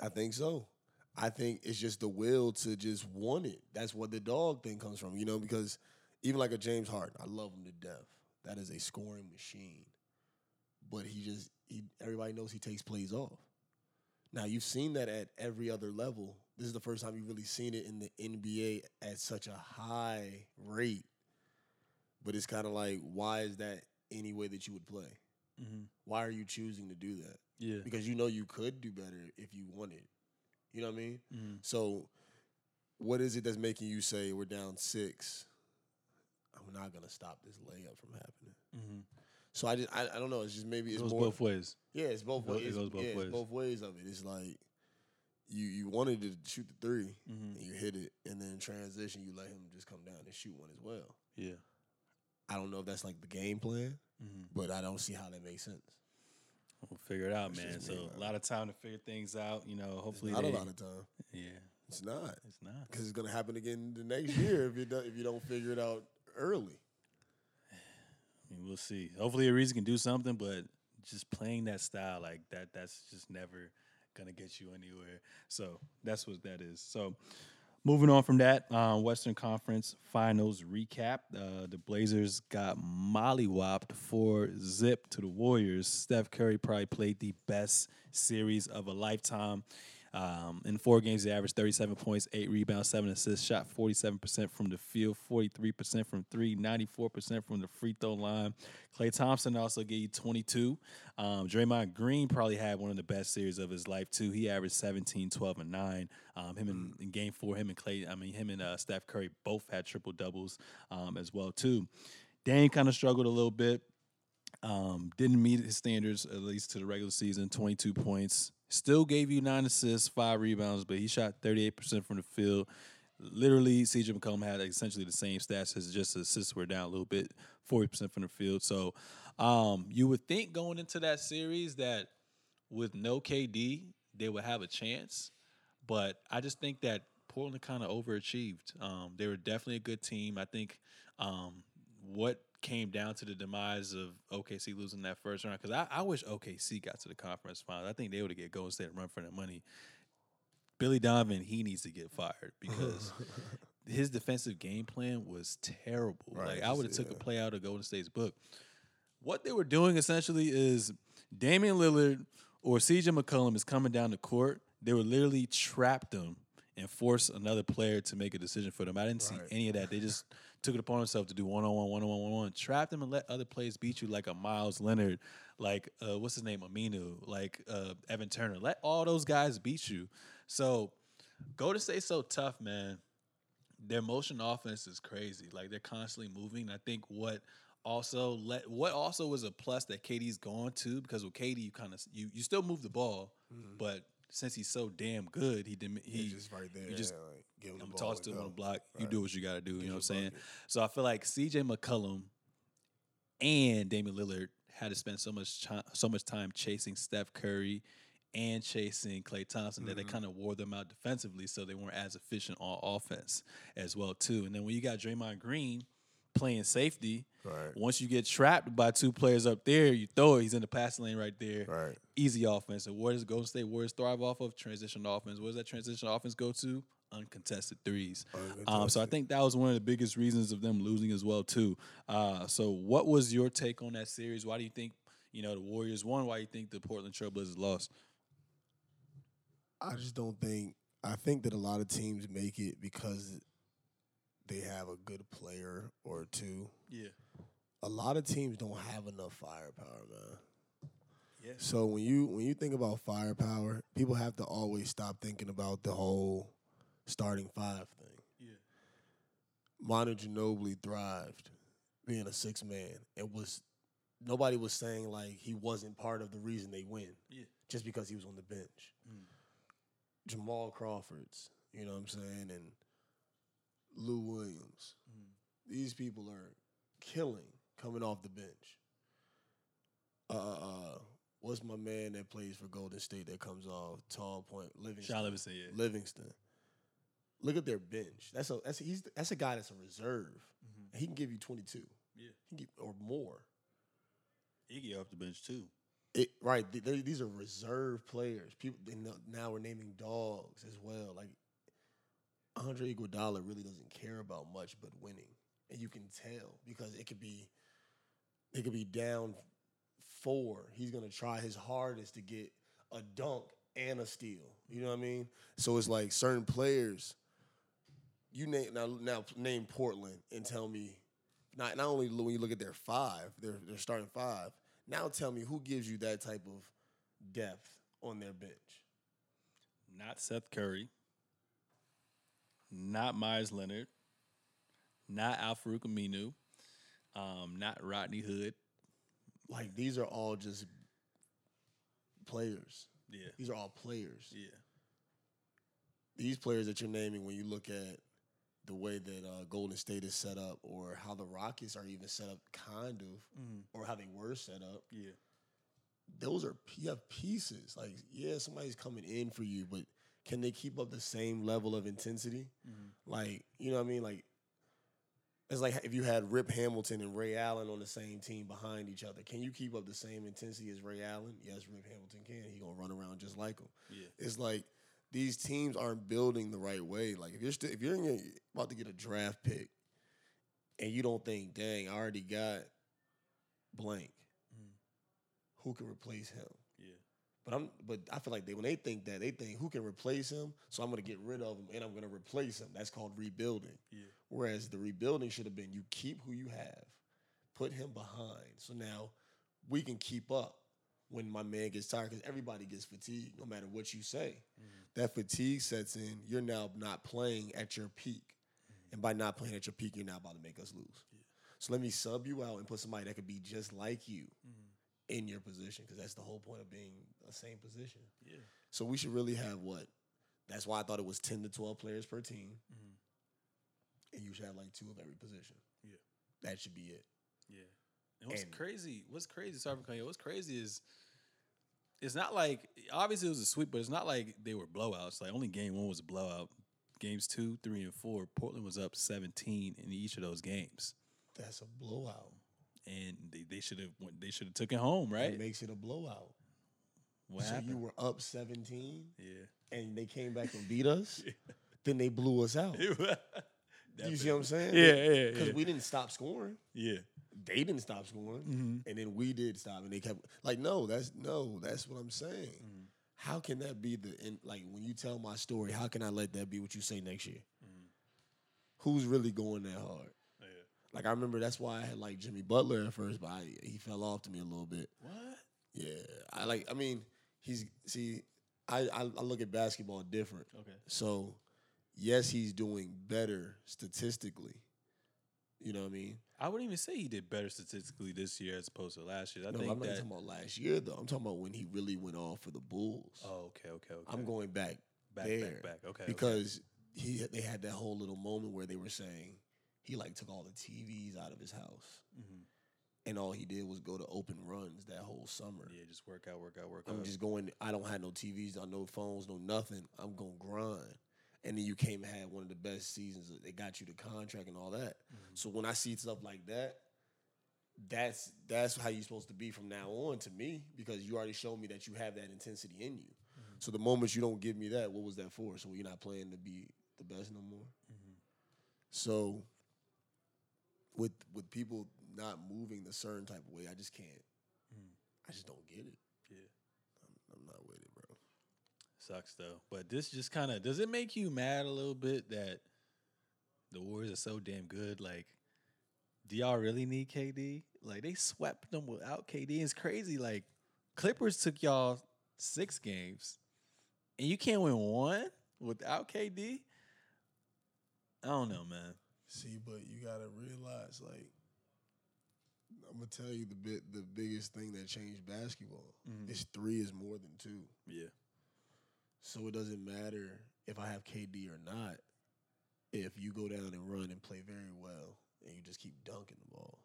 I think so. I think it's just the will to just want it. That's what the dog thing comes from, you know, because even like a James Harden, I love him to death. That is a scoring machine. But he just he everybody knows he takes plays off. Now you've seen that at every other level. This is the first time you've really seen it in the NBA at such a high rate. But it's kind of like, why is that any way that you would play? Mm-hmm. Why are you choosing to do that? Yeah. Because you know you could do better if you wanted. You know what I mean? Mm-hmm. So, what is it that's making you say we're down six? I'm not gonna stop this layup from happening. Mm-hmm. So I just I, I don't know. It's just maybe It it's goes more. both ways. Yeah, it's both ways. it goes both yeah, it's ways. both ways of it. It's like you you wanted to shoot the 3 Mm-hmm. and you hit it, and then in transition you let him just come down and shoot one as well. Yeah. I don't know if that's like the game plan, Mm-hmm. but I don't see how that makes sense. We'll figure it out, That's man. So me, a lot of time to figure things out. You know, hopefully Not they, a lot of time. Yeah, It's not it's not. because it's gonna happen again the next year if you don't if you don't figure it out early. We'll see. Hopefully, Ariza can do something, but just playing that style like that, that's just never gonna get you anywhere. So that's what that is. So moving on from that, uh, Western Conference Finals recap. Uh, the Blazers got mollywopped for zip to the Warriors. Steph Curry probably played the best series of a lifetime. Um, in four games, he averaged 37 points, eight rebounds, seven assists, shot 47% from the field, 43% from three, 94% from the free throw line. Klay Thompson also gave you 22. Um, Draymond Green probably had one of the best series of his life, too. He averaged 17, 12, and 9. Um, him in, in game four, him and Clay, I mean, him and uh, Steph Curry both had triple doubles um, as well, too. Dame kind of struggled a little bit. Um, didn't meet his standards, at least to the regular season, 22 points. Still gave you nine assists, five rebounds, but he shot 38% from the field. Literally, CJ McCollum had essentially the same stats as just assists were down a little bit, 40% from the field. So um, you would think going into that series that with no KD, they would have a chance. But I just think that Portland kind of overachieved. Um, they were definitely a good team. I think um, what came down to the demise of OKC losing that first round because I, I wish OKC got to the conference finals. I think they would have get Golden State and run for their money. Billy Donovan, he needs to get fired because his defensive game plan was terrible. Right, like I would have just- took a play out of Golden State's book. What they were doing essentially is Damian Lillard or CJ McCollum is coming down the court. They were literally trapped them and force another player to make a decision for them. I didn't see any of that. They just took it upon themselves to do one on one, one on one, one on one, trap them and let other players beat you like a Meyers Leonard, like uh, what's his name, Aminu, like uh, Evan Turner. Let all those guys beat you. So go to stay so tough, man. Their motion offense is crazy. Like they're constantly moving. I think what also let what also was a plus that KD's gone to because with KD you kind of you you still move the ball, but since he's so damn good, he didn't he He's just right there. you just- like, give him the I'm tossed to him on the block. You do what you got to do. You know what I'm saying? bucket. So I feel like C.J. McCollum and Damian Lillard had to spend so much time, so much time chasing Steph Curry and chasing Klay Thompson that it Mhm. kind of wore them out defensively, so they weren't as efficient on offense as well too. And then when you got Draymond Green playing safety, Right. once you get trapped by two players up there, you throw it. He's in the passing lane right there Right. easy offense. And where does Golden State Warriors thrive off of? Transition offense. Where does that transition offense go to? Uncontested threes. Um, so I think that was one of the biggest reasons of them losing as well too. Uh, so what was your take on that series? Why do you think you know the Warriors won? Why do you think the Portland Trailblazers lost? I just don't think. I think that a lot of teams make it because they have a good player or two. Yeah. A lot of teams don't have enough firepower, man. Yeah. So when you when you think about firepower, people have to always stop thinking about the whole starting five thing. Yeah. Manu Ginobili thrived being a six man. It was nobody was saying like he wasn't part of the reason they win Yeah. just because he was on the bench. Mm. Jamal Crawford's, you know what I'm saying, and Lou Williams. Mm. These people are killing coming off the bench. Uh, uh, what's my man that plays for Golden State that comes off tall point Livingston? Shaun Livingston. Yeah. Livingston. Look at their bench. That's a that's a, he's that's a guy that's a reserve. Mhm. He can give you 22. Yeah. He can give or more. He get off the bench too. it right. these are reserve players. People they know, now we're naming dogs as well. Like Andre Iguodala really doesn't care about much but winning, and you can tell because it could be it could be down four. He's gonna try his hardest to get a dunk and a steal. You know what I mean? So it's like certain players. You name now now name Portland and tell me not not only when you look at their five, their their starting five. Now tell me who gives you that type of depth on their bench? Not Seth Curry. Not Meyers Leonard. Not Al-Farouq Aminu. Um, not Rodney Hood. Like these are all just players. Yeah. These are all players. Yeah. These players that you're naming, when you look at the way that uh, Golden State is set up, or how the Rockets are even set up, kind of, or how they were set up, Yeah. those are you have pieces. Like, yeah, somebody's coming in for you, but can they keep up the same level of intensity? Mm-hmm. Like, you know what I mean? Like, it's like if you had Rip Hamilton and Ray Allen on the same team behind each other. Can you keep up the same intensity as Ray Allen? Yes, Rip Hamilton can. He gonna run around just like him. Yeah. It's like these teams aren't building the right way. Like if you're still if you're your, about to get a draft pick and you don't think, dang, I already got blank, mm. who can replace him? Yeah. But I'm but I feel like they when they think that they think who can replace him, so I'm gonna get rid of him and I'm gonna replace him. That's called rebuilding. Yeah. Whereas the rebuilding should have been you keep who you have, put him behind. So now we can keep up when my man gets tired because everybody gets fatigued no matter what you say. Mm-hmm. That fatigue sets in. You're now not playing at your peak. And by not playing at your peak, you're now about to make us lose. So let me sub you out and put somebody that could be just like you mm-hmm. In your position because that's the whole point of being the same position. Yeah. So we should really have what? That's why I thought it was 10 to 12 players per team. Mm-hmm. And you should have like two of every position. Yeah. That should be it. Yeah. And what's And- crazy, what's crazy, sorry for what's crazy is it's not like obviously it was a sweep, but it's not like they were blowouts. Like only game one was a blowout. Games two, three, and four, Portland was up 17 in each of those games. That's a blowout. And they, they should have they should have took it home, right? It makes it a blowout. What so happened? you were up 17 yeah. and they came back and beat us? Then they blew us out. You see what I'm saying? Yeah, yeah, Because yeah. we didn't stop scoring. Yeah. They didn't stop scoring. Mm-hmm. And then we did stop. And they kept like, no, that's no, that's what I'm saying. Mm-hmm. How can that be the in, like when you tell my story, how can I let that be what you say next year? Mm-hmm. Who's really going that hard? Like I remember that's why I had like Jimmy Butler at first, but I, he fell off to me a little bit. What? Yeah, I like. I mean, he's see. I I, I look at basketball different. Okay. So, yes, he's doing better statistically. You know what I mean? I wouldn't even say he did better statistically this year as opposed to last year. I no, think I'm not that. talking about last year though. I'm talking about when he really went off for the Bulls. oh, okay, okay, okay. I'm going back back, there back, back. Okay. okay. because he they had that whole little moment where they were saying he like took all the TVs out of his house. Mhm. And all he did was go to open runs that whole summer. yeah, just work out, work out, work out. I'm just going. I don't have no TVs, I no phones, no nothing. I'm gonna grind. And then you came and had one of the best seasons. They got you the contract and all that. Mm-hmm. So when I see stuff like that, that's that's how you're supposed to be from now on to me because you already showed me that you have that intensity in you. Mm-hmm. So the moment you don't give me that, what was that for? So you're not playing to be the best no more. Mm-hmm. So with with people not moving the certain type of way, I just can't. Hmm. I just don't get it. yeah. I'm not with it, bro. Sucks though. But this just kind of does it make you mad a little bit that the Warriors are so damn good? Like, do y'all really need KD? Like they swept them without KD. It's crazy. Like Clippers took y'all six games, and you can't win one without KD. I don't know, man. See, but you gotta realize, like, I'm gonna tell you the bit, the biggest thing that changed basketball mm-hmm. is three is more than two. Yeah, So it doesn't matter if I have KD or not. If you go down and run and play very well, and you just keep dunking the ball,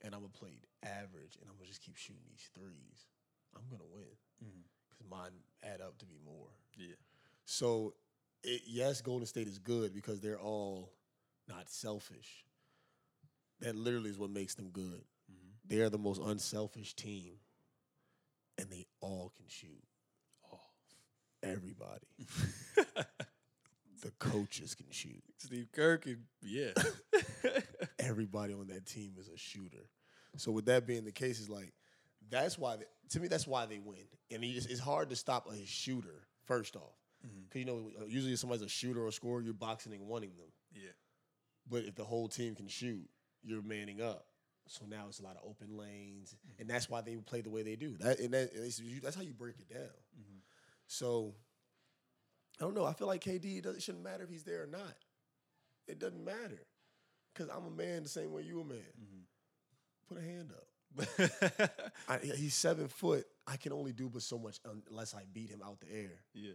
and I'm gonna play average, and I'm gonna just keep shooting these threes, I'm gonna win mm-hmm. because mine add up to be more. yeah, So, it, yes, Golden State is good because they're all not selfish. That literally is what makes them good. Mm-hmm. They are the most unselfish team and they all can shoot. Oh. Everybody. the coaches can shoot. Steve Kerr, and, yeah. Everybody on that team is a shooter. So with that being the case, is like that's why they, to me that's why they win. And just, it's hard to stop a shooter first off, mm-hmm. because you know usually if somebody's a shooter or a scorer, you're boxing and wanting them. yeah. But if the whole team can shoot, you're manning up. So now it's a lot of open lanes, and that's why they play the way they do. That and that, that's how you break it down. So I don't know. I feel like KD it doesn't shouldn't matter if he's there or not. It doesn't matter because I'm a man the same way you a man. Put a hand up. I, he's seven foot. I can only do but so much unless I beat him out the air. yeah.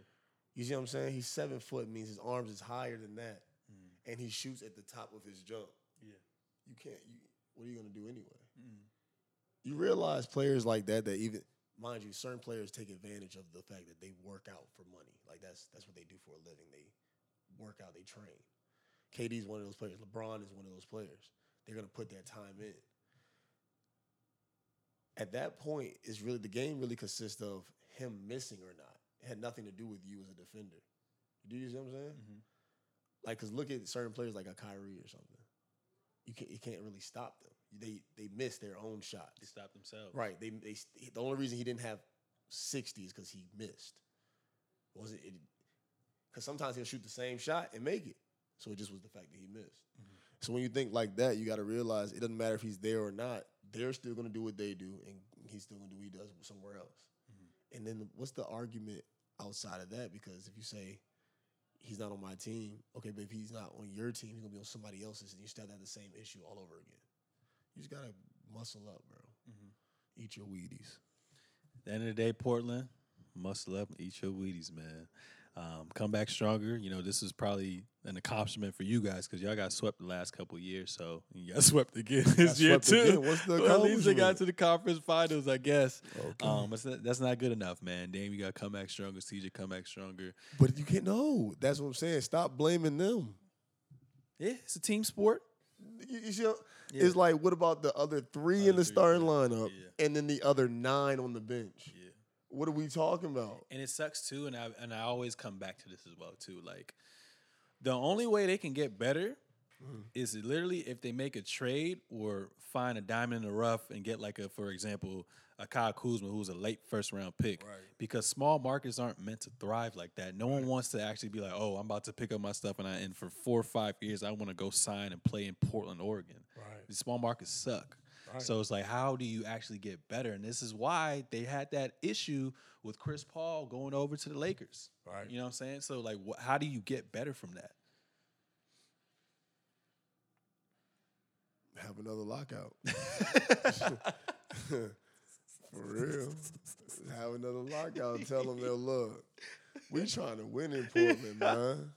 You see what I'm saying? He's seven foot means his arms is higher than that, and he shoots at the top of his jump. Yeah. You can't. You what are you gonna do anyway? Mm-hmm. You realize players like that that even mind you, certain players take advantage of the fact that they work out for money. Like that's that's what they do for a living. They work out, they train. KD's one of those players. LeBron is one of those players. They're gonna put that time in. At that point, it's really the game really consists of him missing or not. It had nothing to do with you as a defender. Do you see what I'm saying? Mm-hmm. Like, cause look at certain players like a Kyrie or something. You can't you can't really stop them. They they miss their own shots. They stop themselves. Right. They they the only reason he didn't have 60 is because he missed. Was it? Because sometimes he'll shoot the same shot and make it. So it just was the fact that he missed. Mm-hmm. So when you think like that, you got to realize it doesn't matter if he's there or not. They're still going to do what they do, and he's still going to do what he does somewhere else. Mm-hmm. And then what's the argument outside of that? Because if you say he's not on my team, okay, but if he's not on your team, he's going to be on somebody else's, and you still have the same issue all over again. You just got to muscle up, bro. Mm-hmm. Eat your Wheaties. At the end of the day, Portland, muscle up and eat your Wheaties, man. Um, come back stronger. You know, this is probably an accomplishment for you guys because y'all got swept the last couple years. So you got swept again this year too. again. What's the well, at least they got to the conference finals, I guess. Okay. Um, that's- not good enough, man. Dame, you got to come back stronger. CJ, come back stronger. But you can't. No, that's what I'm saying. Stop blaming them. Yeah, it's a team sport. You, you see, Yeah. it's like what about the other three in the three, starting yeah. lineup, Yeah. and then the other nine on the bench? What are we talking about? And it sucks too, and I and I always come back to this as well too. Like the only way they can get better Mm-hmm. is literally if they make a trade or find a diamond in the rough and get like a, for example, a Kyle Kuzma who's a late first round pick. Right. Because small markets aren't meant to thrive like that. No one wants to actually be like, oh, I'm about to pick up my stuff and I and for four or five years I want to go sign and play in Portland, Oregon. Right. The small markets suck. Right. So it's like, how do you actually get better? And this is why they had that issue with Chris Paul going over to the Lakers. Right. You know what I'm saying? So like, wh- how do you get better from that? Have another lockout. For real. Have another lockout. Tell them they'll look. We trying to win in Portland, man.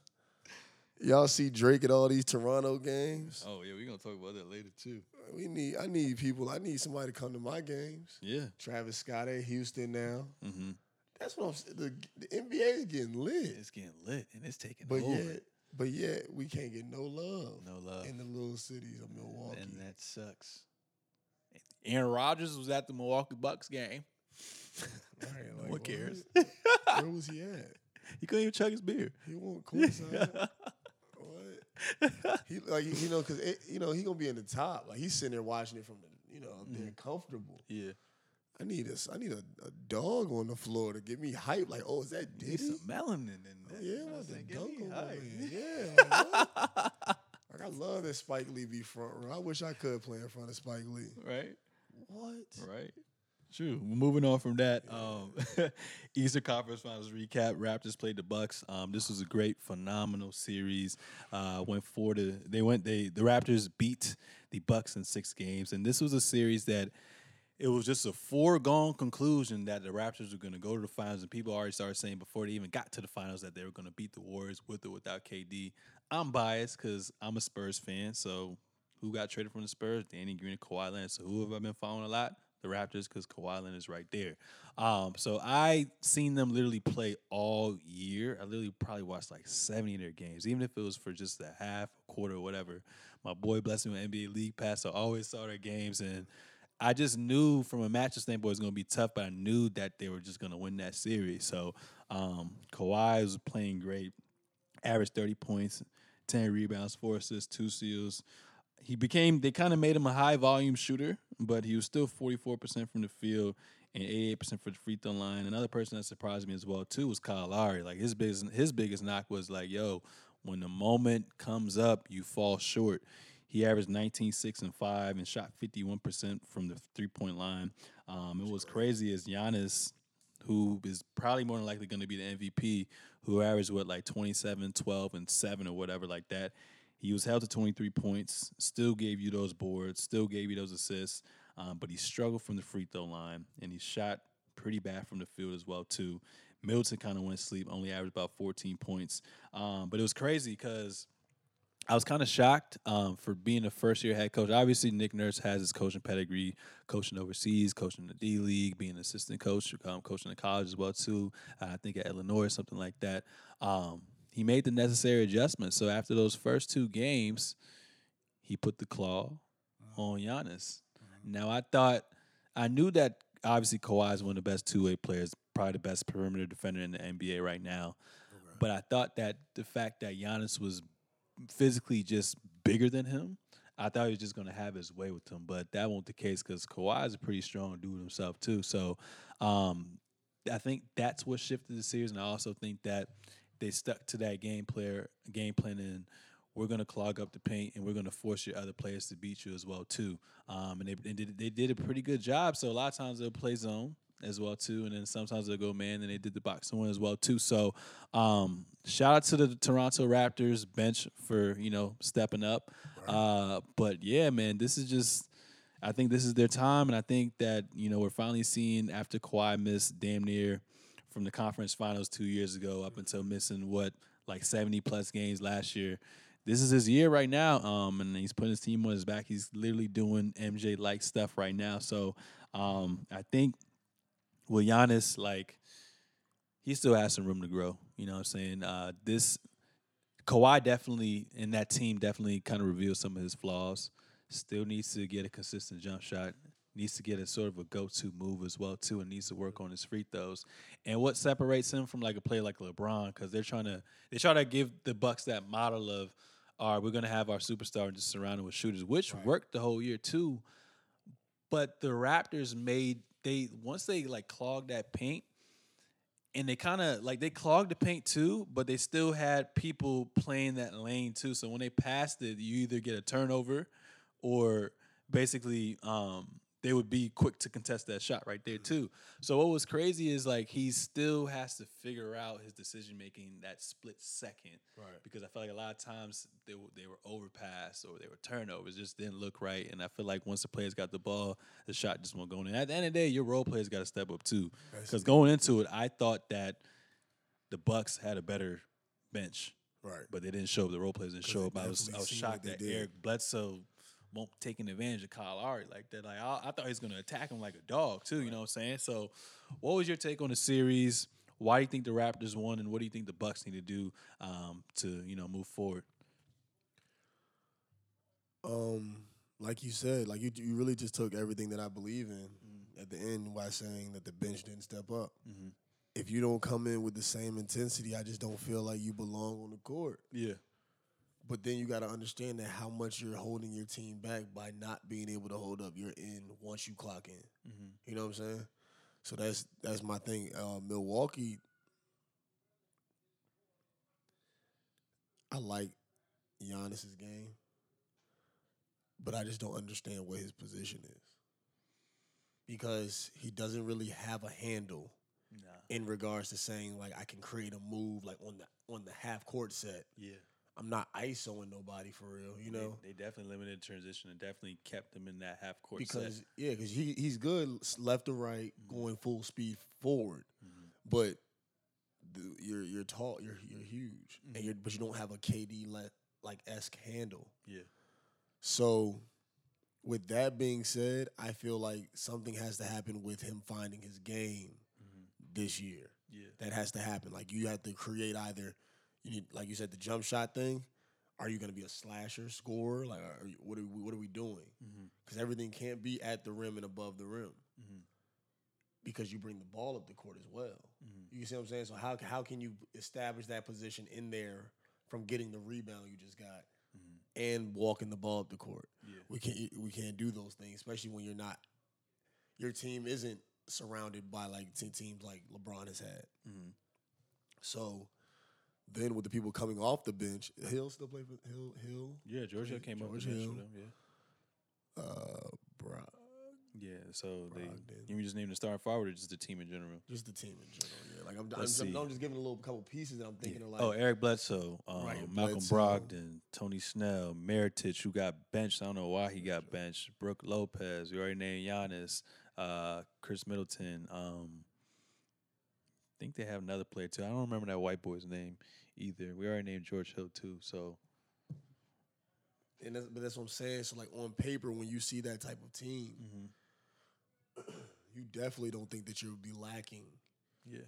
Y'all see Drake at all these Toronto games? Oh yeah, we're gonna talk about that later too. We need. I need people. I need somebody to come to my games. Yeah. Travis Scott at Houston now. Mm-hmm. That's what I'm saying. The, the NBA is getting lit, It's getting lit and it's taking but over. yet, but yet we can't get no love. No love. in the little cities of Milwaukee. and that sucks. Aaron Rodgers was at the Milwaukee Bucks game. Right, like, one cares. what? Where was he at? he couldn't even chug his beer. He won't courtside. what? He like you know because you know he gonna be in the top. Like he's sitting there watching it from the you know up there mm-hmm. comfortable. yeah. I need a I need a, a dog on the floor to get me hype. Like oh is that Diddy? some melanin in Oh, there. yeah, You know I'm what I'm about to saying? Get dunk on hype. Yeah, like? Like, I love that Spike Lee be front row. I wish I could play in front of Spike Lee. right? What? Right. True. Moving on from that, um, Eastern Conference Finals recap. Raptors played the Bucks. Um, this was a great, phenomenal series. Uh, went four to they went they the Raptors beat the Bucks in six games, and this was a series that it was just a foregone conclusion that the Raptors were going to go to the finals, and people already started saying before they even got to the finals that they were going to beat the Warriors with or without KD. I'm biased because I'm a Spurs fan, so who got traded from the Spurs? Danny Green and Kawhi Leonard. So who have I been following a lot? The Raptors, because Kawhi Leonard is right there. Um, so I seen them literally play all year. I literally probably watched like 70 of their games, even if it was for just a half, quarter, whatever. My boy blessed me with NBA League Pass, so I always saw their games and I just knew from a matchup standpoint it was going to be tough, but I knew that they were just going to win that series. So um, Kawhi was playing great, averaged 30 points, 10 rebounds, four assists, two steals. He became, they kind of made him a high volume shooter, but he was still 44% from the field and 88% for the free throw line. Another person that surprised me as well, too, was Kyle Lowry. Like his biggest, his biggest knock was like, yo, when the moment comes up, you fall short. He averaged 19, 6, and 5 and shot 51% from the three point line. Um, it was crazy as Giannis, who is probably more than likely going to be the MVP, who averaged what, like 27, 12, and 7 or whatever like that. He was held to 23 points, still gave you those boards, still gave you those assists, um, but he struggled from the free throw line and he shot pretty bad from the field as well too. Middleton kind of went to sleep, only averaged about 14 points, um, but it was crazy because I was kind of shocked um, for being a first year head coach. Obviously, Nick Nurse has his coaching pedigree, coaching overseas, coaching the D League, being an assistant coach, um, coaching the college as well too. Uh, I think at Illinois or something like that. Um, he made the necessary adjustments. So after those first two games, he put the claw on Giannis. Now I thought I knew that obviously Kawhi is one of the best two way players, probably the best perimeter defender in the NBA right now. But I thought that the fact that Giannis was physically just bigger than him, I thought he was just going to have his way with him. But that wasn't the case because Kawhi is a pretty strong dude himself too. So um, I think that's what shifted the series, and I also think that they stuck to that game player game plan and we're going to clog up the paint and we're going to force your other players to beat you as well too. Um, and they, they did they did a pretty good job. So a lot of times they'll play zone as well too, and then sometimes they'll go man, and they did the box one as well too. So um, shout out to the Toronto Raptors bench for you know stepping up. Uh, but yeah, man, this is just. I think this is their time, and I think that you know we're finally seeing after Kawhi missed damn near from the conference finals two years ago up until missing what like seventy plus games last year. This is his year right now, um, and he's putting his team on his back. He's literally doing MJ like stuff right now. So um, I think with Giannis, like he still has some room to grow. You know what I'm saying? Uh, this Kawhi definitely and that team definitely kind of reveals some of his flaws. Still needs to get a consistent jump shot. Needs to get a sort of a go-to move as well too, and needs to work on his free throws. And what separates him from like a player like LeBron, because they're trying to they try to give the Bucks that model of, all right, we're gonna have our superstar just surrounded with shooters, which Right. worked the whole year too. But the Raptors made they once they like clogged that paint, and they kind of like they clogged the paint too, but they still had people playing that lane too. So when they passed it, you either get a turnover, or basically um, they would be quick to contest that shot right there too. So what was crazy is like he still has to figure out his decision making that split second Right. because I feel like a lot of times they were, they were overpassed or they were turnovers, just didn't look right. And I feel like once the players got the ball, the shot just won't go in. At the end of the day, your role players got to step up too. Because going into it, I thought that the Bucks had a better bench, Right. but they didn't show up. The role players didn't show up. I was I was shocked that did. Eric Bledsoe won't taking advantage of Kyle Lowry like that. Like I, I thought he was going to attack him like a dog too. You know what I'm saying? So, what was your take on the series? Why do you think the Raptors won, and what do you think the Bucks need to do um, to you know move forward? Um, like you said, like you, you really just took everything that I believe in Mm. at the end by saying that the bench didn't step up. Mhm. If you don't come in with the same intensity, I just don't feel like you belong on the court. Yeah, But then you got to understand that how much you're holding your team back by not being able to hold up. You're in once you clock in. Mhm. You know what I'm saying? So that's that's my thing. Uh, Milwaukee, I like Giannis's game, but I just don't understand what his position is because he doesn't really have a handle nah, in regards to saying like I can create a move like on the on the half court set. yeah. I'm not ISOing nobody for real, you know. they, definitely limited transition and definitely kept him in that half court because set. yeah, because he he's good left to right, Mhm. going full speed forward, Mhm. but the, you're you're tall, you're you're huge, Mhm. and you're but you don't have a KD le- like esque handle. Yeah, So, with that being said, I feel like something has to happen with him finding his game Mhm. this year. yeah, That has to happen. Like you have to create either you need, like you said, the jump shot thing, are you going to be a slasher scorer? Like, are you, what are we what are we doing? Mm-hmm. Because everything can't be at the rim and above the rim. Mm-hmm. Because you bring the ball up the court as well. Mm-hmm. You see what I'm saying? So how how can you establish that position in there from getting the rebound you just got and walking the ball up the court? Yeah. We can't we can't do those things, especially when you're not your team isn't surrounded by like te- teams like LeBron has had. So then with the people coming off the bench, Hill still play for Hill Hill, Yeah, Georgia came up with George Hill. them, Yeah. uh, Bro, Yeah, so they you just name the starting forward or just the team in general? just the team in general. Yeah, like I'm, I'm, I'm, see. I'm just giving a little couple pieces that I'm thinking of like. oh, Eric Bledsoe, um, Right, Malcolm Bledsoe. Brogdon, Tony Snell, Mirotic, who got benched. I don't know why he got benched. Brook Lopez, we already named Giannis, uh, Khris Middleton. Um, think they have another player too. I don't remember that white boy's name either. We already named George Hill too. So And that's, but that's what I'm saying. So like on paper, when you see that type of team, mm-hmm. you definitely don't think that you'll be lacking yeah,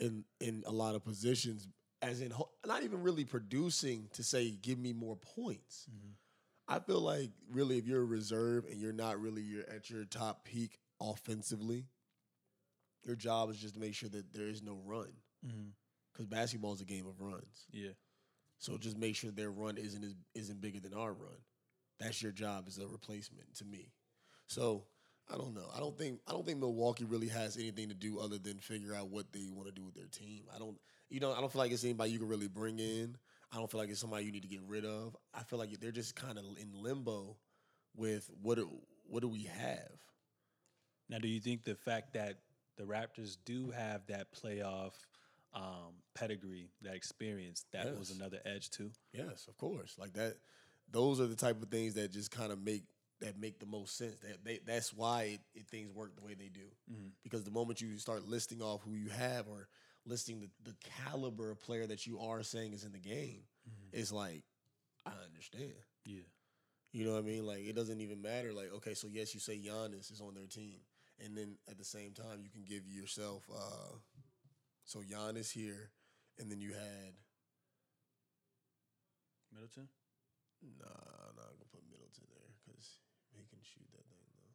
in in a lot of positions, as in not even really producing to say give me more points. Mm-hmm. I feel like really if you're a reserve and you're not really you're at your top peak offensively, your job is just to make sure that there is no run mm-hmm. because basketball is a game of runs. yeah, So just make sure their run isn't as, isn't bigger than our run. That's your job as a replacement to me. So I don't know. I don't think I don't think Milwaukee really has anything to do other than figure out what they want to do with their team. I don't you know I don't feel like it's anybody you can really bring in. I don't feel like it's somebody you need to get rid of. I feel like they're just kind of in limbo with what do, what do we have? Now, do you think the fact that the Raptors do have that playoff um, pedigree, that experience, that was another edge too? Yes, of course. Like that. Those are the type of things that just kind of make that make the most sense. That they, that's why it, it, things work the way they do. Because the moment you start listing off who you have or listing the, the caliber of player that you are saying is in the game, it's like I understand. Yeah. You know what I mean? Like it doesn't even matter. Like okay, so yes, you say Giannis is on their team, and then at the same time you can give yourself. uh So Giannis here, and then you had Middleton? Nah, I'm not gonna put Middleton there because he can shoot that thing though.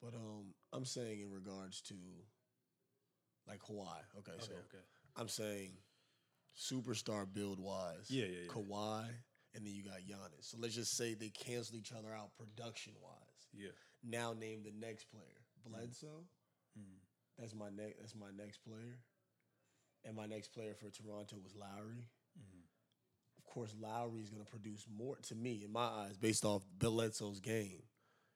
But um, I'm saying in regards to like Kawhi. Okay, so okay. I'm saying superstar build wise. Yeah, yeah, yeah. Kawhi, and then you got Giannis. So let's just say they cancel each other out production wise. Yeah. Now name the next player. Bledsoe. Mm. That's my next. That's my next player. And my next player for Toronto was Lowry. Mm-hmm. Of course, Lowry is going to produce more to me, in my eyes, based off Bledsoe's game.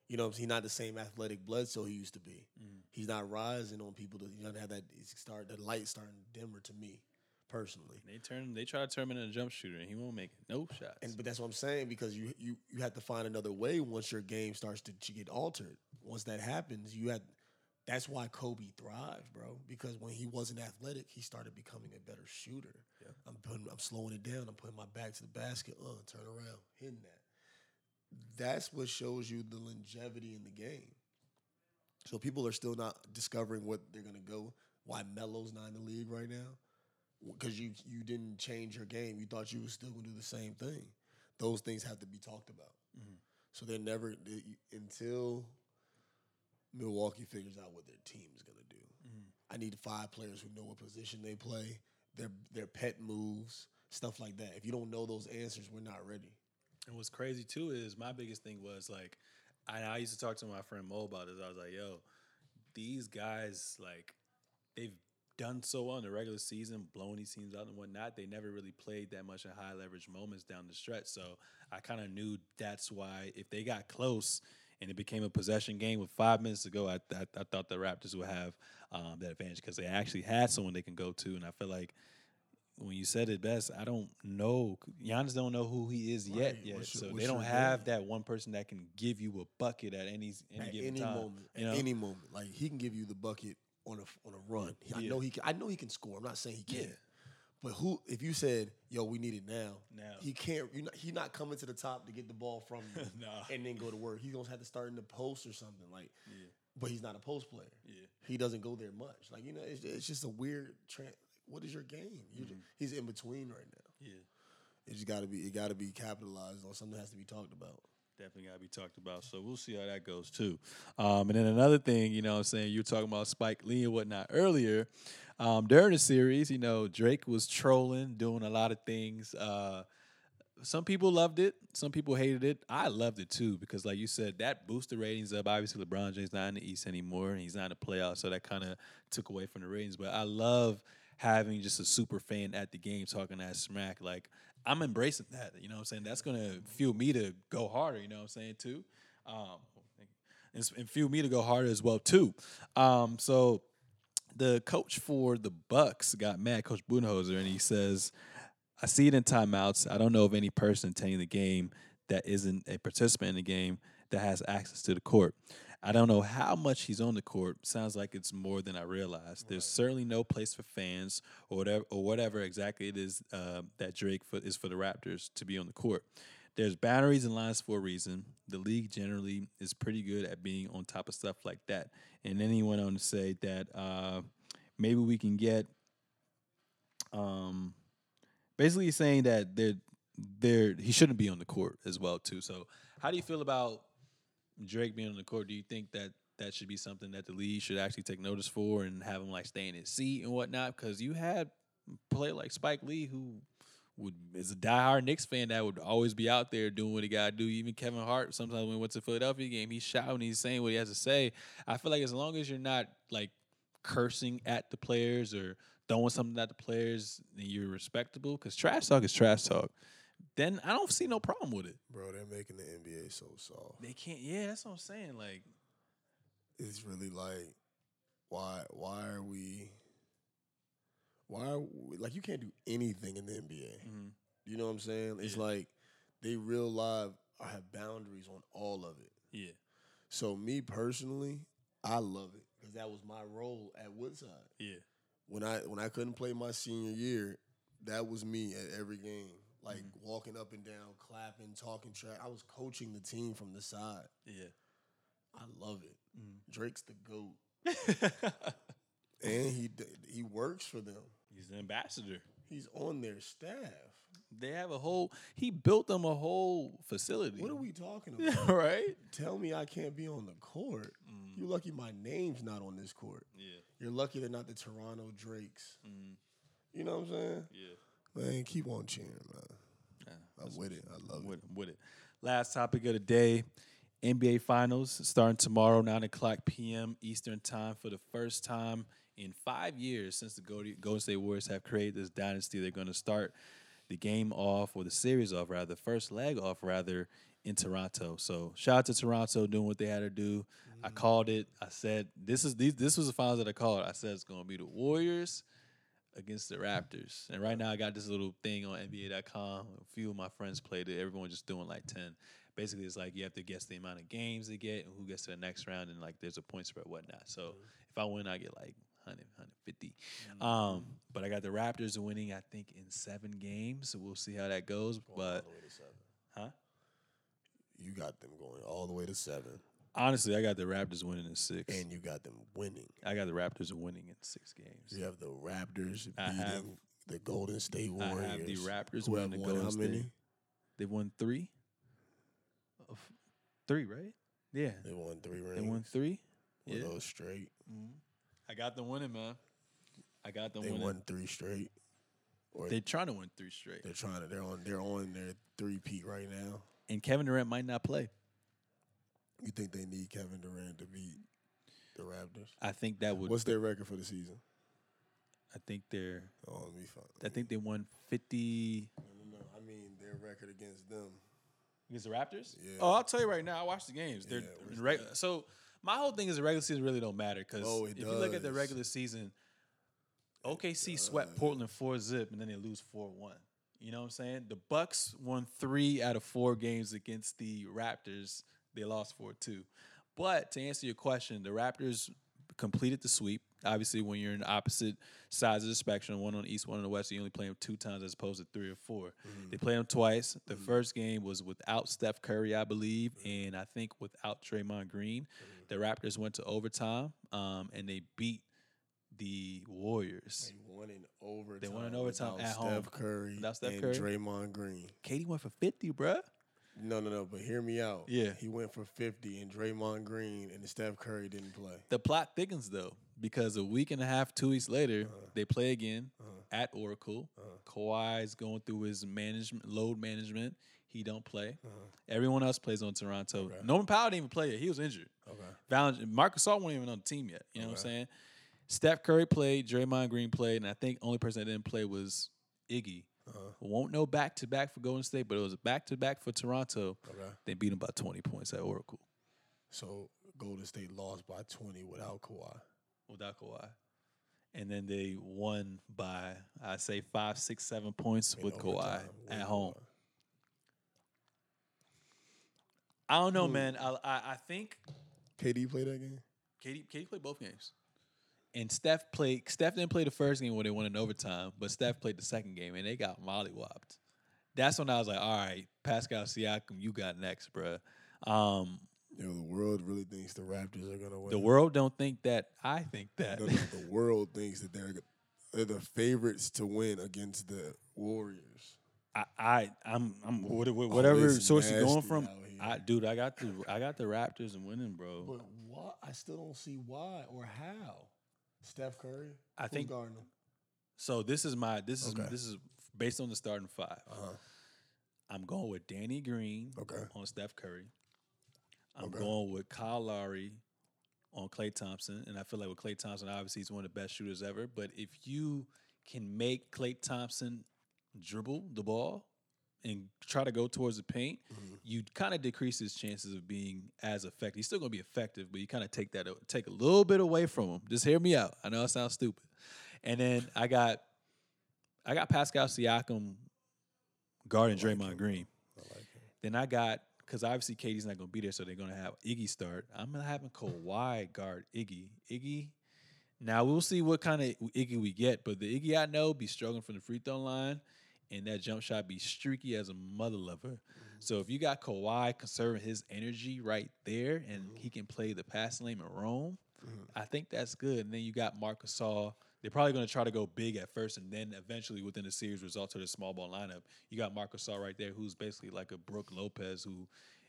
You know, he's not the same athletic Bledsoe he used to be. Mm-hmm. He's not rising on people. To, he doesn't have that. He's start the light starting dimmer to me, personally. They turn. They try to turn him into a jump shooter, and he won't make no shots. And but that's what I'm saying because you you you have to find another way once your game starts to, to get altered. Once that happens, you had. That's why Kobe thrived, bro. Because when he wasn't athletic, he started becoming a better shooter. Yeah. I'm putting, I'm slowing it down. I'm putting my back to the basket. Uh, turn around, hitting that. That's what shows you the longevity in the game. So people are still not discovering what they're gonna go. Why Melo's not in the league right now? Because you you didn't change your game. You thought you were still gonna do the same thing. Those things have to be talked about. So they're never they, until Milwaukee figures out what their team is gonna do. Mm-hmm. I need five players who know what position they play, their their pet moves, stuff like that. If you don't know those answers, we're not ready. And what's crazy too is my biggest thing was like, I, I used to talk to my friend Mo about this. I was like, yo, these guys like they've done so well in the regular season, blowing these teams out and whatnot. They never really played that much in high leverage moments down the stretch. So I kind of knew that's why if they got close and it became a possession game with five minutes to go, I, I, I thought the Raptors would have um, that advantage because they actually had someone they can go to. And I feel like when you said it best, I don't know. Giannis don't know who he is yet. Right. Yet, your- so they don't have that one person that can give you a bucket at any any at given any time. moment, you know? at any moment, like he can give you the bucket on a on a run. I know he can. I know he can score. I'm not saying he can't. Yeah. But who? If you said, "Yo, we need it now," Now. he can't. You're not, he's not coming to the top to get the ball from you Nah. and then go to work. He's gonna have to start in the post or something. Like, Yeah. but he's not a post player. Yeah. He doesn't go there much. Like you know, it's, it's just a weird. Tra- what is your game? Mm-hmm. ju- he's in between right now. Yeah. it just got to be it got to be capitalized on. Something has to be talked about. Definitely got to be talked about. So we'll see how that goes too. Um, and then another thing, you know, I'm saying you were talking about Spike Lee and whatnot earlier. Um, during the series, you know, Drake was trolling, doing a lot of things. Uh, some people loved it, some people hated it. I loved it too because, like you said, that boosted ratings up. Obviously, LeBron James not in the East anymore, and he's not in the playoffs, so that kind of took away from the ratings. But I love having just a super fan at the game talking that smack. Like I'm embracing that. You know what I'm saying? That's gonna fuel me to go harder. You know what I'm saying too. Um, and, and fuel me to go harder as well too. Um, so the coach for the Bucks got mad, Coach Budenholzer, and he says, "I see it in timeouts. I don't know of any person attending the game that isn't a participant in the game that has access to the court. I don't know how much he's on the court. Sounds like it's more than I realized. There's certainly no place for fans or whatever or whatever exactly it is uh, that Drake for, is for the Raptors to be on the court. There's boundaries and lines for a reason. The league generally is pretty good at being on top of stuff like that. And then he went on to say that uh, maybe we can get, um, basically saying that they're, they're, he shouldn't be on the court as well too. So how do you feel about Drake being on the court? Do you think that that should be something that the league should actually take notice for and have him like stay in his seat and whatnot? Because you had play like Spike Lee who would is a diehard Knicks fan that would always be out there doing what he got to do. Even Kevin Hart, sometimes when he went to Philadelphia game, he's shouting, he's saying what he has to say. I feel like as long as you're not like cursing at the players or throwing something at the players, and you're respectable. Because trash talk is trash talk. Then I don't see no problem with it. Bro, they're making the NBA so soft. They can't. Yeah, that's what I'm saying. Like, It's really like, why? Why are we? Why are we, like you can't do anything in the NBA? mhm. You know what I'm saying? It's Yeah. like they real live have boundaries on all of it. yeah, So me personally, I love it because that was my role at Woodside. yeah, When I when I couldn't play my senior year, that was me at every game, like Mm-hmm. walking up and down, clapping, talking track. I was coaching the team from the side. yeah. I love it. Mm. Drake's the goat, and he he works for them. He's an ambassador. He's on their staff. They have a whole. He built them a whole facility. What are we talking about? right? Tell me I can't be on the court. Mm. You're lucky my name's not on this court. Yeah. You're lucky they're not the Toronto Drakes. Mm. You know what I'm saying? Yeah. Man, keep on cheering, man. Yeah, I'm with it. I love I'm it. with it. I'm with it. Last topic of the day: NBA Finals starting tomorrow, nine o'clock p.m. Eastern time for the first time in five years since the Golden Golden State Warriors have created this dynasty. They're going to start the game off or the series off, rather, the first leg off, rather, in Toronto. So shout out to Toronto doing what they had to do. I mm. called it. I said this is these, this was the finals that I called. I said it's going to be the Warriors against the Raptors. And right now I got this little thing on NBA.com. A few of my friends played it. Everyone just doing like 10. Basically, it's like you have to guess the amount of games they get and who gets to the next round, and like there's a point spread, whatnot. So if I win, I get like 100, 150. Um, but I got the Raptors winning, I think, in seven games. So we'll see how that goes. Going all But the way to seven. huh? You got them going all the way to seven, Honestly, I got the Raptors winning in six. and you got them winning. I got the Raptors winning in six games. You have the Raptors I beating have- the Golden State Warriors. I have the Raptors winning the Golden how State. many? They've won three. Of three, right? Yeah, They won three rings. they won three. Were Yeah, those straight? Mm-hmm. I got them winning, man. I got them They winning. won three straight. Or They're trying to win three straight, they're trying to. They're on. They're on their three peat right now. and Kevin Durant might not play. You think they need Kevin Durant to beat the Raptors? I think that would. What's their record for the season? I think they're. Oh, let me find. I think they won fifty No, no, no. I mean their record against them. against the Raptors. Yeah. Oh, I'll tell you right now. I watched the games. They're Yeah, what's reg- so my whole thing is the regular season really don't matter because Oh, if it you look at the regular season, OKC swept Portland four zip and then they lose four one. You know what I'm saying? The Bucks won three out of four games against the Raptors. They lost four two. But to answer your question, the Raptors completed the sweep. Obviously, when you're in opposite sides of the spectrum, one on the east, one on the west, you only play them two times as opposed to three or 4 mm-hmm. They played them twice. The mm-hmm. first game was without Steph Curry, I believe, and I think without Draymond Green. Mm-hmm. The Raptors went to overtime um, and they beat the Warriors. They won in overtime. They won in overtime at home. Steph Curry Without Steph and Curry. Draymond Green. KD went for 50, bruh. No, no, no. But hear me out. Yeah. he went for fifty, and Draymond Green and Steph Curry didn't play. The plot thickens though, because a week and a half, two weeks later, Uh-huh. they play again at Oracle. Uh-huh. Kawhi's going through his management load management. He don't play. Uh-huh. Everyone else plays on Toronto. Okay. Norman Powell didn't even play yet. He was injured. Okay. Valen- Marcus Gasol wasn't even on the team yet. You know what I'm saying? Steph Curry played, Draymond Green played, and I think only person that didn't play was Iggy. Uh-huh. Won't know back to back for Golden State, but it was back to back for Toronto. Okay. They beat them by 20 points at Oracle So Golden State lost by twenty without Kawhi. without Kawhi. And then they won by I say five, six, seven points in with Kawhi at home. Kawhi. I don't know, man. I, I I think KD played that game. KD, KD played both games. And Steph played. Steph didn't play the first game where they won in overtime, but Steph played the second game and they got mollywopped. That's when I was like, all right, Pascal Siakam, you got next, bruh. Um, Yo, the world really thinks the Raptors are gonna win. the world don't think that. I think that. No, no, the world thinks that they're they're the favorites to win against the Warriors. I, I I'm I'm what- what- whatever source you're going from. I dude, I got the I got the Raptors and winning, bro. But why? I still don't see why or how. Steph Curry. I Who's think guarding him? so. This is my this is Okay. this is based on the starting five. Uh-huh. I'm going with Danny Green Okay. on Steph Curry. I'm Okay. going with Kyle Lowry on Klay Thompson, and I feel like with Klay Thompson, obviously he's one of the best shooters ever. But if you can make Klay Thompson dribble the ball and try to go towards the paint, Mhm. you kind of decrease his chances of being as effective. He's still going to be effective, but you kind of take that take a little bit away from him. Just hear me out. I know it sounds stupid. And then I got I got Pascal Siakam guarding like Draymond him. Green. I like. Then I got because obviously KD's not going to be there, so they're going to have Iggy start. I'm having Kawhi guard Iggy. Iggy. Now we'll see what kind of Iggy we get, but the Iggy I know be struggling from the free throw line, and that jump shot be streaky as a mother lover. So if you got Kawhi conserving his energy right there, and he can play the passing lane and roam, Mhm. I think that's good. And then you got Marcus Gasol. They're probably going to try to go big at first, and then eventually within the series result to the small ball lineup. You got Marcus Gasol right there, who's basically like a Brook Lopez, who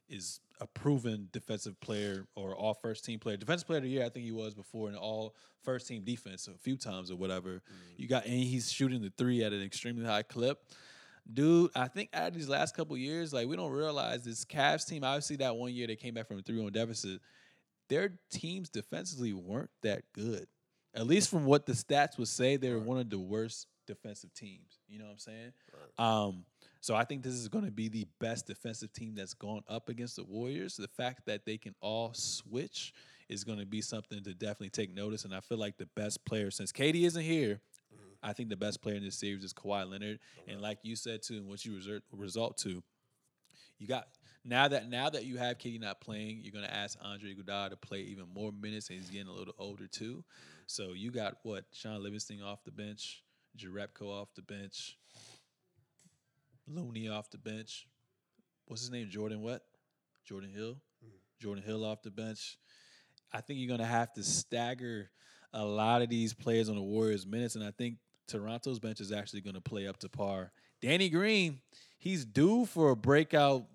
is a proven defensive player or all first team player, defensive player of the year. I think he was before in all first team defense a few times or whatever. You got and he's shooting the three at an extremely high clip. Dude, I think out of these last couple years, like we don't realize this Cavs team. Obviously, that one year they came back from a three-one deficit. Their teams defensively weren't that good. At least from what the stats would say, they were Right. one of the worst defensive teams. You know what I'm saying? Um, so I think this is going to be the best defensive team that's gone up against the Warriors. The fact that they can all switch is going to be something to definitely take notice. And I feel like the best player, since KD isn't here, mm-hmm. I think the best player in this series is Kawhi Leonard. And like you said too, and what you result result to, you got now that now that you have KD not playing, you're gonna ask Andre Iguodala to play even more minutes, and he's getting a little older too. Mm-hmm. So you got what Shaun Livingston off the bench, Jerebko off the bench, Looney off the bench. What's his name? Jordan what? Jordan Hill. Jordan Hill off the bench. I think you're gonna have to stagger a lot of these players on the Warriors minutes, and I think Toronto's bench is actually gonna play up to par. Danny Green, he's due for a breakout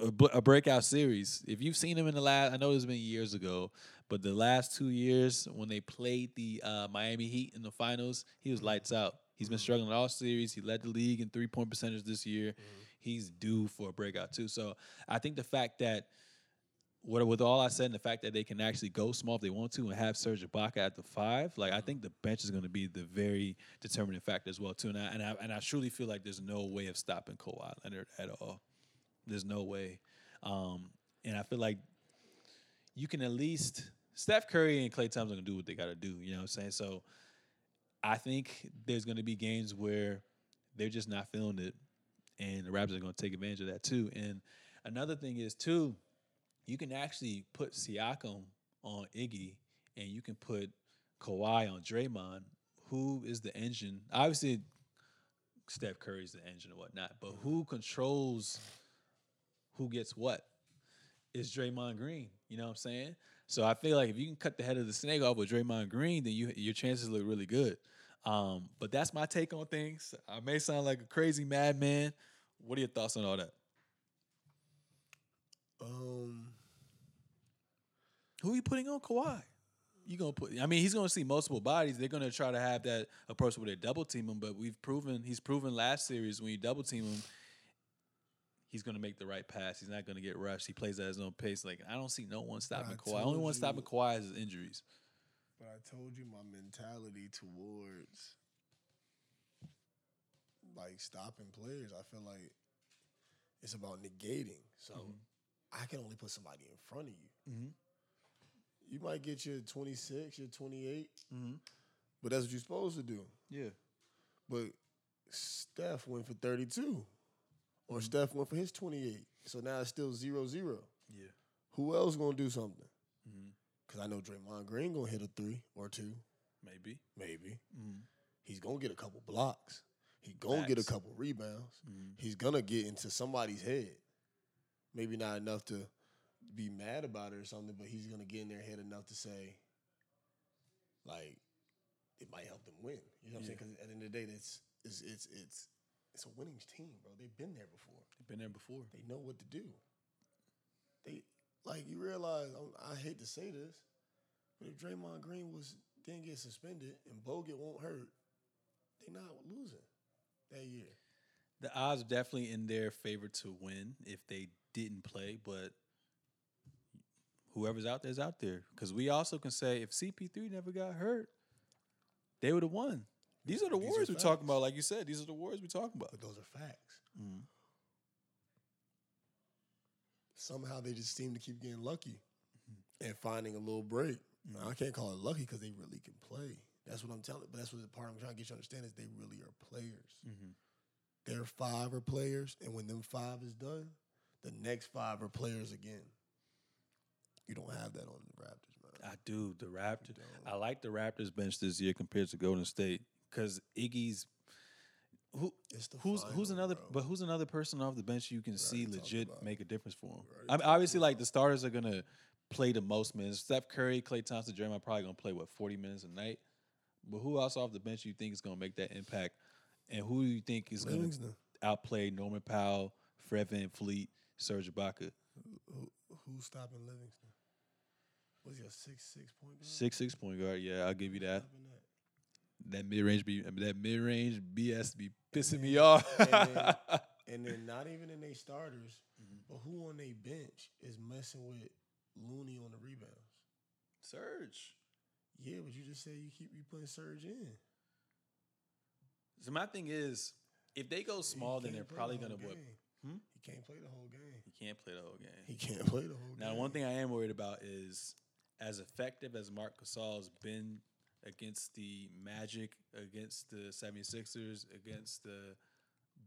a, a breakout series. If you've seen him in the last, I know it's been years ago, but the last two years when they played the uh, Miami Heat in the finals, he was lights out. He's been struggling all series. He led the league in three point percentage this year. He's due for a breakout too. So I think the fact that what with all I said, and the fact that they can actually go small if they want to and have Serge Ibaka at the five, like I think the bench is going to be the very determining factor as well too. And I, and I and I truly feel like there's no way of stopping Kawhi Leonard at all. There's no way, um, and I feel like you can at least Steph Curry and Klay Thompson are gonna do what they got to do. You know what I'm saying? So I think there's gonna be games where they're just not feeling it, and the Raptors are gonna take advantage of that too. And another thing is too, you can actually put Siakam on Iggy, and you can put Kawhi on Draymond, who is the engine. Obviously, Steph Curry's the engine and whatnot, but who controls who gets what? Is Draymond Green. You know what I'm saying? So I feel like if you can cut the head of the snake off with Draymond Green, then you your chances look really good. Um, but that's my take on things. I may sound like a crazy madman. What are your thoughts on all that? Um, Who are you putting on Kawhi? You gonna put? I mean, he's gonna see multiple bodies. They're gonna try to have that approach where they double team him. But we've proven he's proven last series when you double team him, he's gonna make the right pass. He's not gonna get rushed. He plays at his own pace. Like I don't see no one stopping I Kawhi. Only one stopping Kawhi is his injuries. but I told you my mentality towards like stopping players. I feel like it's about negating. So I can only put somebody in front of you. Mhm. You might get your 26, your 28, Mm-hmm. but that's what you're supposed to do. Yeah. But Steph went for 32, or Steph went for his 28. So now it's still 0 0. Yeah. Who else gonna do something? Because I know Draymond Green gonna hit a three or two, Maybe. maybe. Mhm. He's gonna get a couple blocks. He gonna get a couple rebounds. Mhm. He's gonna get into somebody's head. Maybe not enough to be mad about it or something, but he's gonna get in their head enough to say, like, it might help them win. You know what I'm saying? Because at the end of the day, it's it's it's it's it's a winning team, bro. They've been there before. They've been there before. They know what to do. They like you realize. I, I hate to say this, but if Draymond Green was didn't get suspended and Bogut won't hurt, they're not losing that year. The odds are definitely in their favor to win if they didn't play, but whoever's out there is out there. Because we also can say if CP3 never got hurt, they would have won. These are the These are we're talking about. Like you said, these are the wars we're talking about. But those are facts. Mhm. Somehow they just seem to keep getting lucky and finding a little break. I can't call it lucky because they really can play. That's what I'm telling. But that's what the part I'm trying to get you to understand is they really are players. Mhm. Their five are players, and when them five is done, the next five are players again. You don't have that on the Raptors, man. I do. The Raptors. I like the Raptors bench this year compared to Golden State because Iggy's. Who, It's the who's who's another bro. but who's another person off the bench you can see legit make a difference for him? Already I mean, obviously, like the starters are gonna play the most minutes. Steph Curry, Klay Thompson, Draymond are probably gonna play what forty minutes a night. But who else off the bench you think is gonna make that impact? And who do you think is gonna Livingston. outplay Norman Powell, Fred VanVleet, Serge Ibaka? Who, who's stopping Livingston? Was he a six six point guard? Six six point guard. Yeah, I'll give you that. Stopping that? That mid range be that mid range BS be pissing me off. And then, and then not even in their starters, Mm-hmm. but who on their bench is messing with Looney on the rebounds? Serge. Yeah, but you just said you keep you putting Serge in. So my thing is, if they go small, then they're probably the gonna whole what? Hmm? He can't play the whole game. He can't play the whole game. He can't play the whole Now, game. Now, one thing I am worried about is as effective as Mark Gasol's been against the Magic, against the 76ers, against the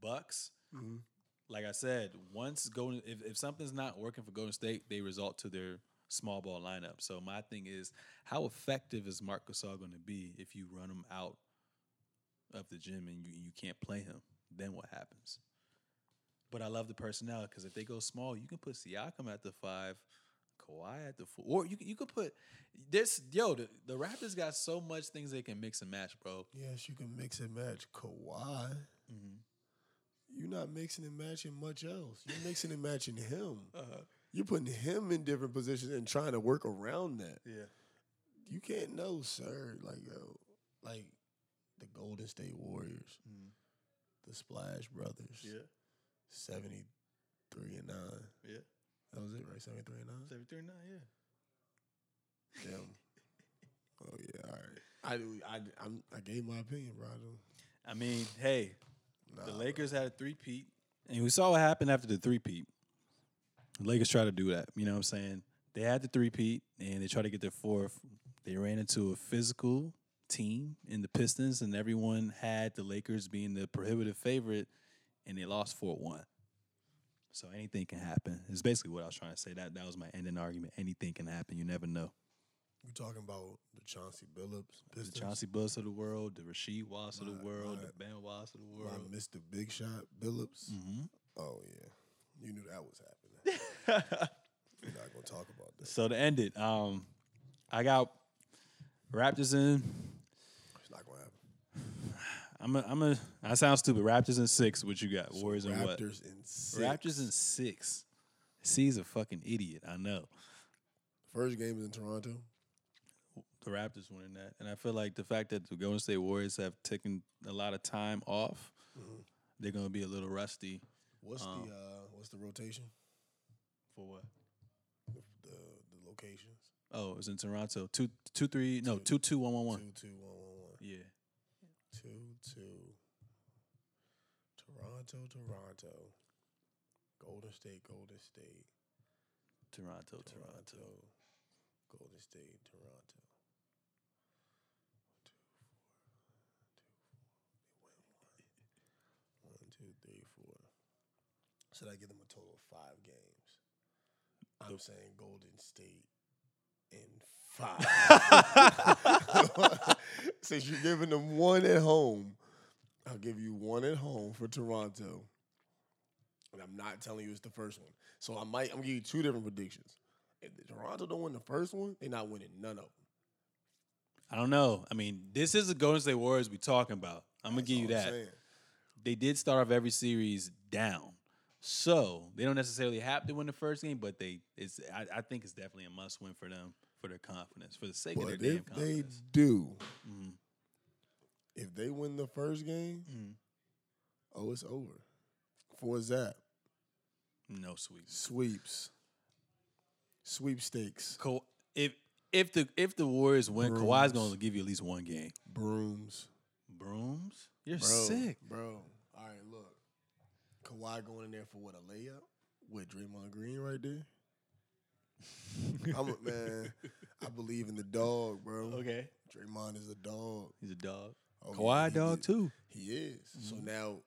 Bucks. Mhm. Like I said, once Golden if, if something's not working for Golden State, they result to their small ball lineup. So my thing is, how effective is Mark Gasol going to be if you run him out of the gym and you you can't play him? Then what happens? But I love the personnel because if they go small, you can put Siakam at the five, Kawhi at the four, or you you could put this. Yo, the, the Raptors got so much things they can mix and match, bro. Yes, you can mix and match Kawhi. Mm-hmm. You're not mixing and matching much else. You're mixing and matching him. Uh-huh. You're putting him in different positions and trying to work around that. Yeah, You can't know, sir. Like yo, like the Golden State Warriors, Mhm. the Splash Brothers, yeah, seventy three and nine. yeah. That was it, right? Seventy three and nine. Seven thirty nine, yeah. Damn. oh yeah, all right. I do. I I'm, I gave my opinion, bro. I. I mean, hey, Nah, the bro. Lakers had a three peat, and we saw what happened after the three peat. The Lakers tried to do that. You know what I'm saying? They had the three peat, and they tried to get their fourth. They ran into a physical team in the Pistons, and everyone had the Lakers being the prohibitive favorite, and they lost four one. So anything can happen. It's basically what I was trying to say. That that was my ending argument. Anything can happen. You never know. You're talking about the Chauncey Billups, The Chauncey Billups of the world, the Rasheed Wallace of the world, my- the Ben Wallace of the my world. Mr. Big Shot Billups. Mm-hmm. Oh yeah, you knew that was happening. We're not gonna talk about this. So to end it, um, I got Raptors in. It's not gonna happen. I'm a, I'm a. I sound stupid. Raptors in six. What you got? Warriors in what? Raptors in six. Raptors in six. C's a fucking idiot. I know. First game is in Toronto. The Raptors winning that, and I feel like the fact that the Golden State Warriors have taken a lot of time off, Mhm. they're gonna be a little rusty. What's Um, the uh, what's the rotation? For what? The, the locations. Oh, it was in Toronto. Two, two, three. No, two, two, one, one, one. Two two one one one. Yeah. Two. Toronto, Toronto. Golden State, Golden State. Toronto, Toronto. Toronto. Golden State, Toronto. Two, four, two, four. They win one. One, two, three, four. Should I give them a total of five games? I'm saying Golden State in five. Since you're giving them one at home, I'll give you one at home for Toronto. And I'm not telling you it's the first one. So I might I'm gonna give you two different predictions. If Toronto don't win the first one, they're not winning none of them. I don't know. I mean, this is the Golden State Warriors we talking about. I'm gonna That's give you that. They did start off every series down, so they don't necessarily have to win the first game, but they it's. I, I think it's definitely a must win for them for their confidence, for the sake of But their damn if they confidence. do, Mhm. if they win the first game, Mhm. oh, it's over. For Zap. No sweeps. Sweeps. Sweepstakes. Ka- if if the if the Warriors win, Kawhi's Brooms. gonna give you at least one game. Brooms. Brooms, you're Bro, sick. Bro. All right, look. Kawhi going in there for what, a layup? With Draymond Green right there? I'm a, man, I believe in the dog, bro. Okay, Draymond is a dog. he's a dog. Oh, Kawhi dog is. too. He is. So Mhm. now,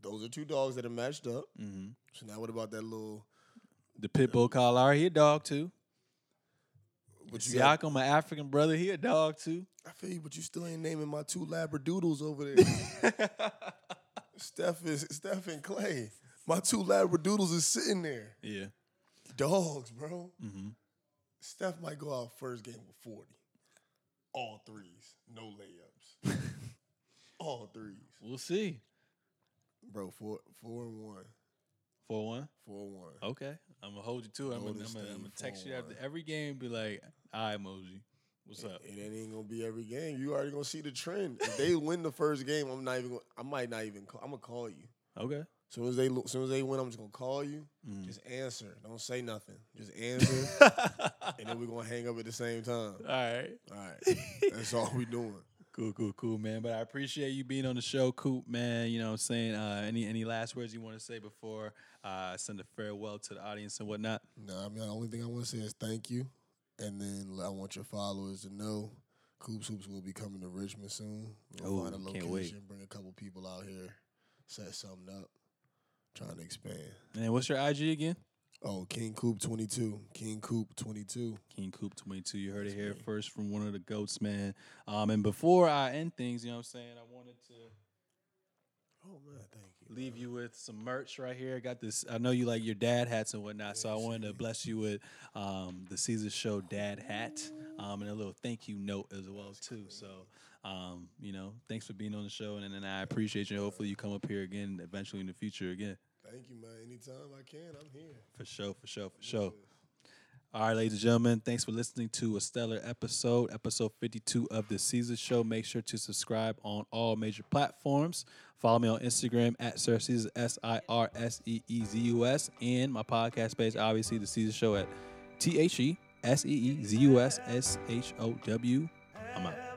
those are two dogs that are matched up. hmm So now, what about that little? The pit Pitbull Collar, he a dog too. But you got, my African brother, he a dog too. I feel you, but you still ain't naming my two labradoodles over there. Steph is Steph and Klay. My two labradoodles is sitting there. yeah. Dogs, bro. hmm Steph might go out first game with 40. All threes. No layups. All threes. We'll see. Bro, four four and one. Four one. Four one. Okay, I'm gonna hold you to it. I'm gonna, I'm gonna, I'm gonna text you after every game. Be like, "All right, Mosey, what's up?" And it ain't gonna be every game. You already gonna see the trend. If they win the first game, I'm not even. Gonna, I might not even. Call, I'm gonna call you. Okay. Soon as they, soon as they win, I'm just gonna call you. Mhm. Just answer. Don't say nothing. Just answer, and then we're gonna hang up at the same time. All right. All right. That's all we doing. Cool, cool, cool, man. But I appreciate you being on the show, Coop, man. You know what I'm saying? Uh, any any last words you want to say before uh, I send a farewell to the audience and whatnot? No, I mean the only thing I want to say is thank you, and then I want your followers to know Coops Hoops will be coming to Richmond soon. We'll Oh, find a can't location, wait. bring a couple people out here, set something up, trying to expand. And what's your IG again? Oh, King Coop twenty two, King Coop twenty two. King Coop 22. You heard it here first from one of the goats, man. Um, and before I end things, you know what I'm saying? I wanted to Oh man, thank you. leave man. you with some merch right here. I got this. I know you like your dad hats and whatnot, so I wanted to bless you with um, the Seezus Show dad hat um, and a little thank you note as well too. So, um, you know, thanks for being on the show, and, and I appreciate you. Hopefully, you come up here again eventually in the future again. Thank you, man. Anytime I can, I'm here. For sure, for sure, for sure. All right, ladies and gentlemen, thanks for listening to a stellar episode, episode 52 of the Seezus Show. Make sure to subscribe on all major platforms. Follow me on Instagram at Sir Seezus, S I R S E E Z U S, and my podcast page, obviously, the Seezus Show at T H E S E E Z U S S H O W. I'm out.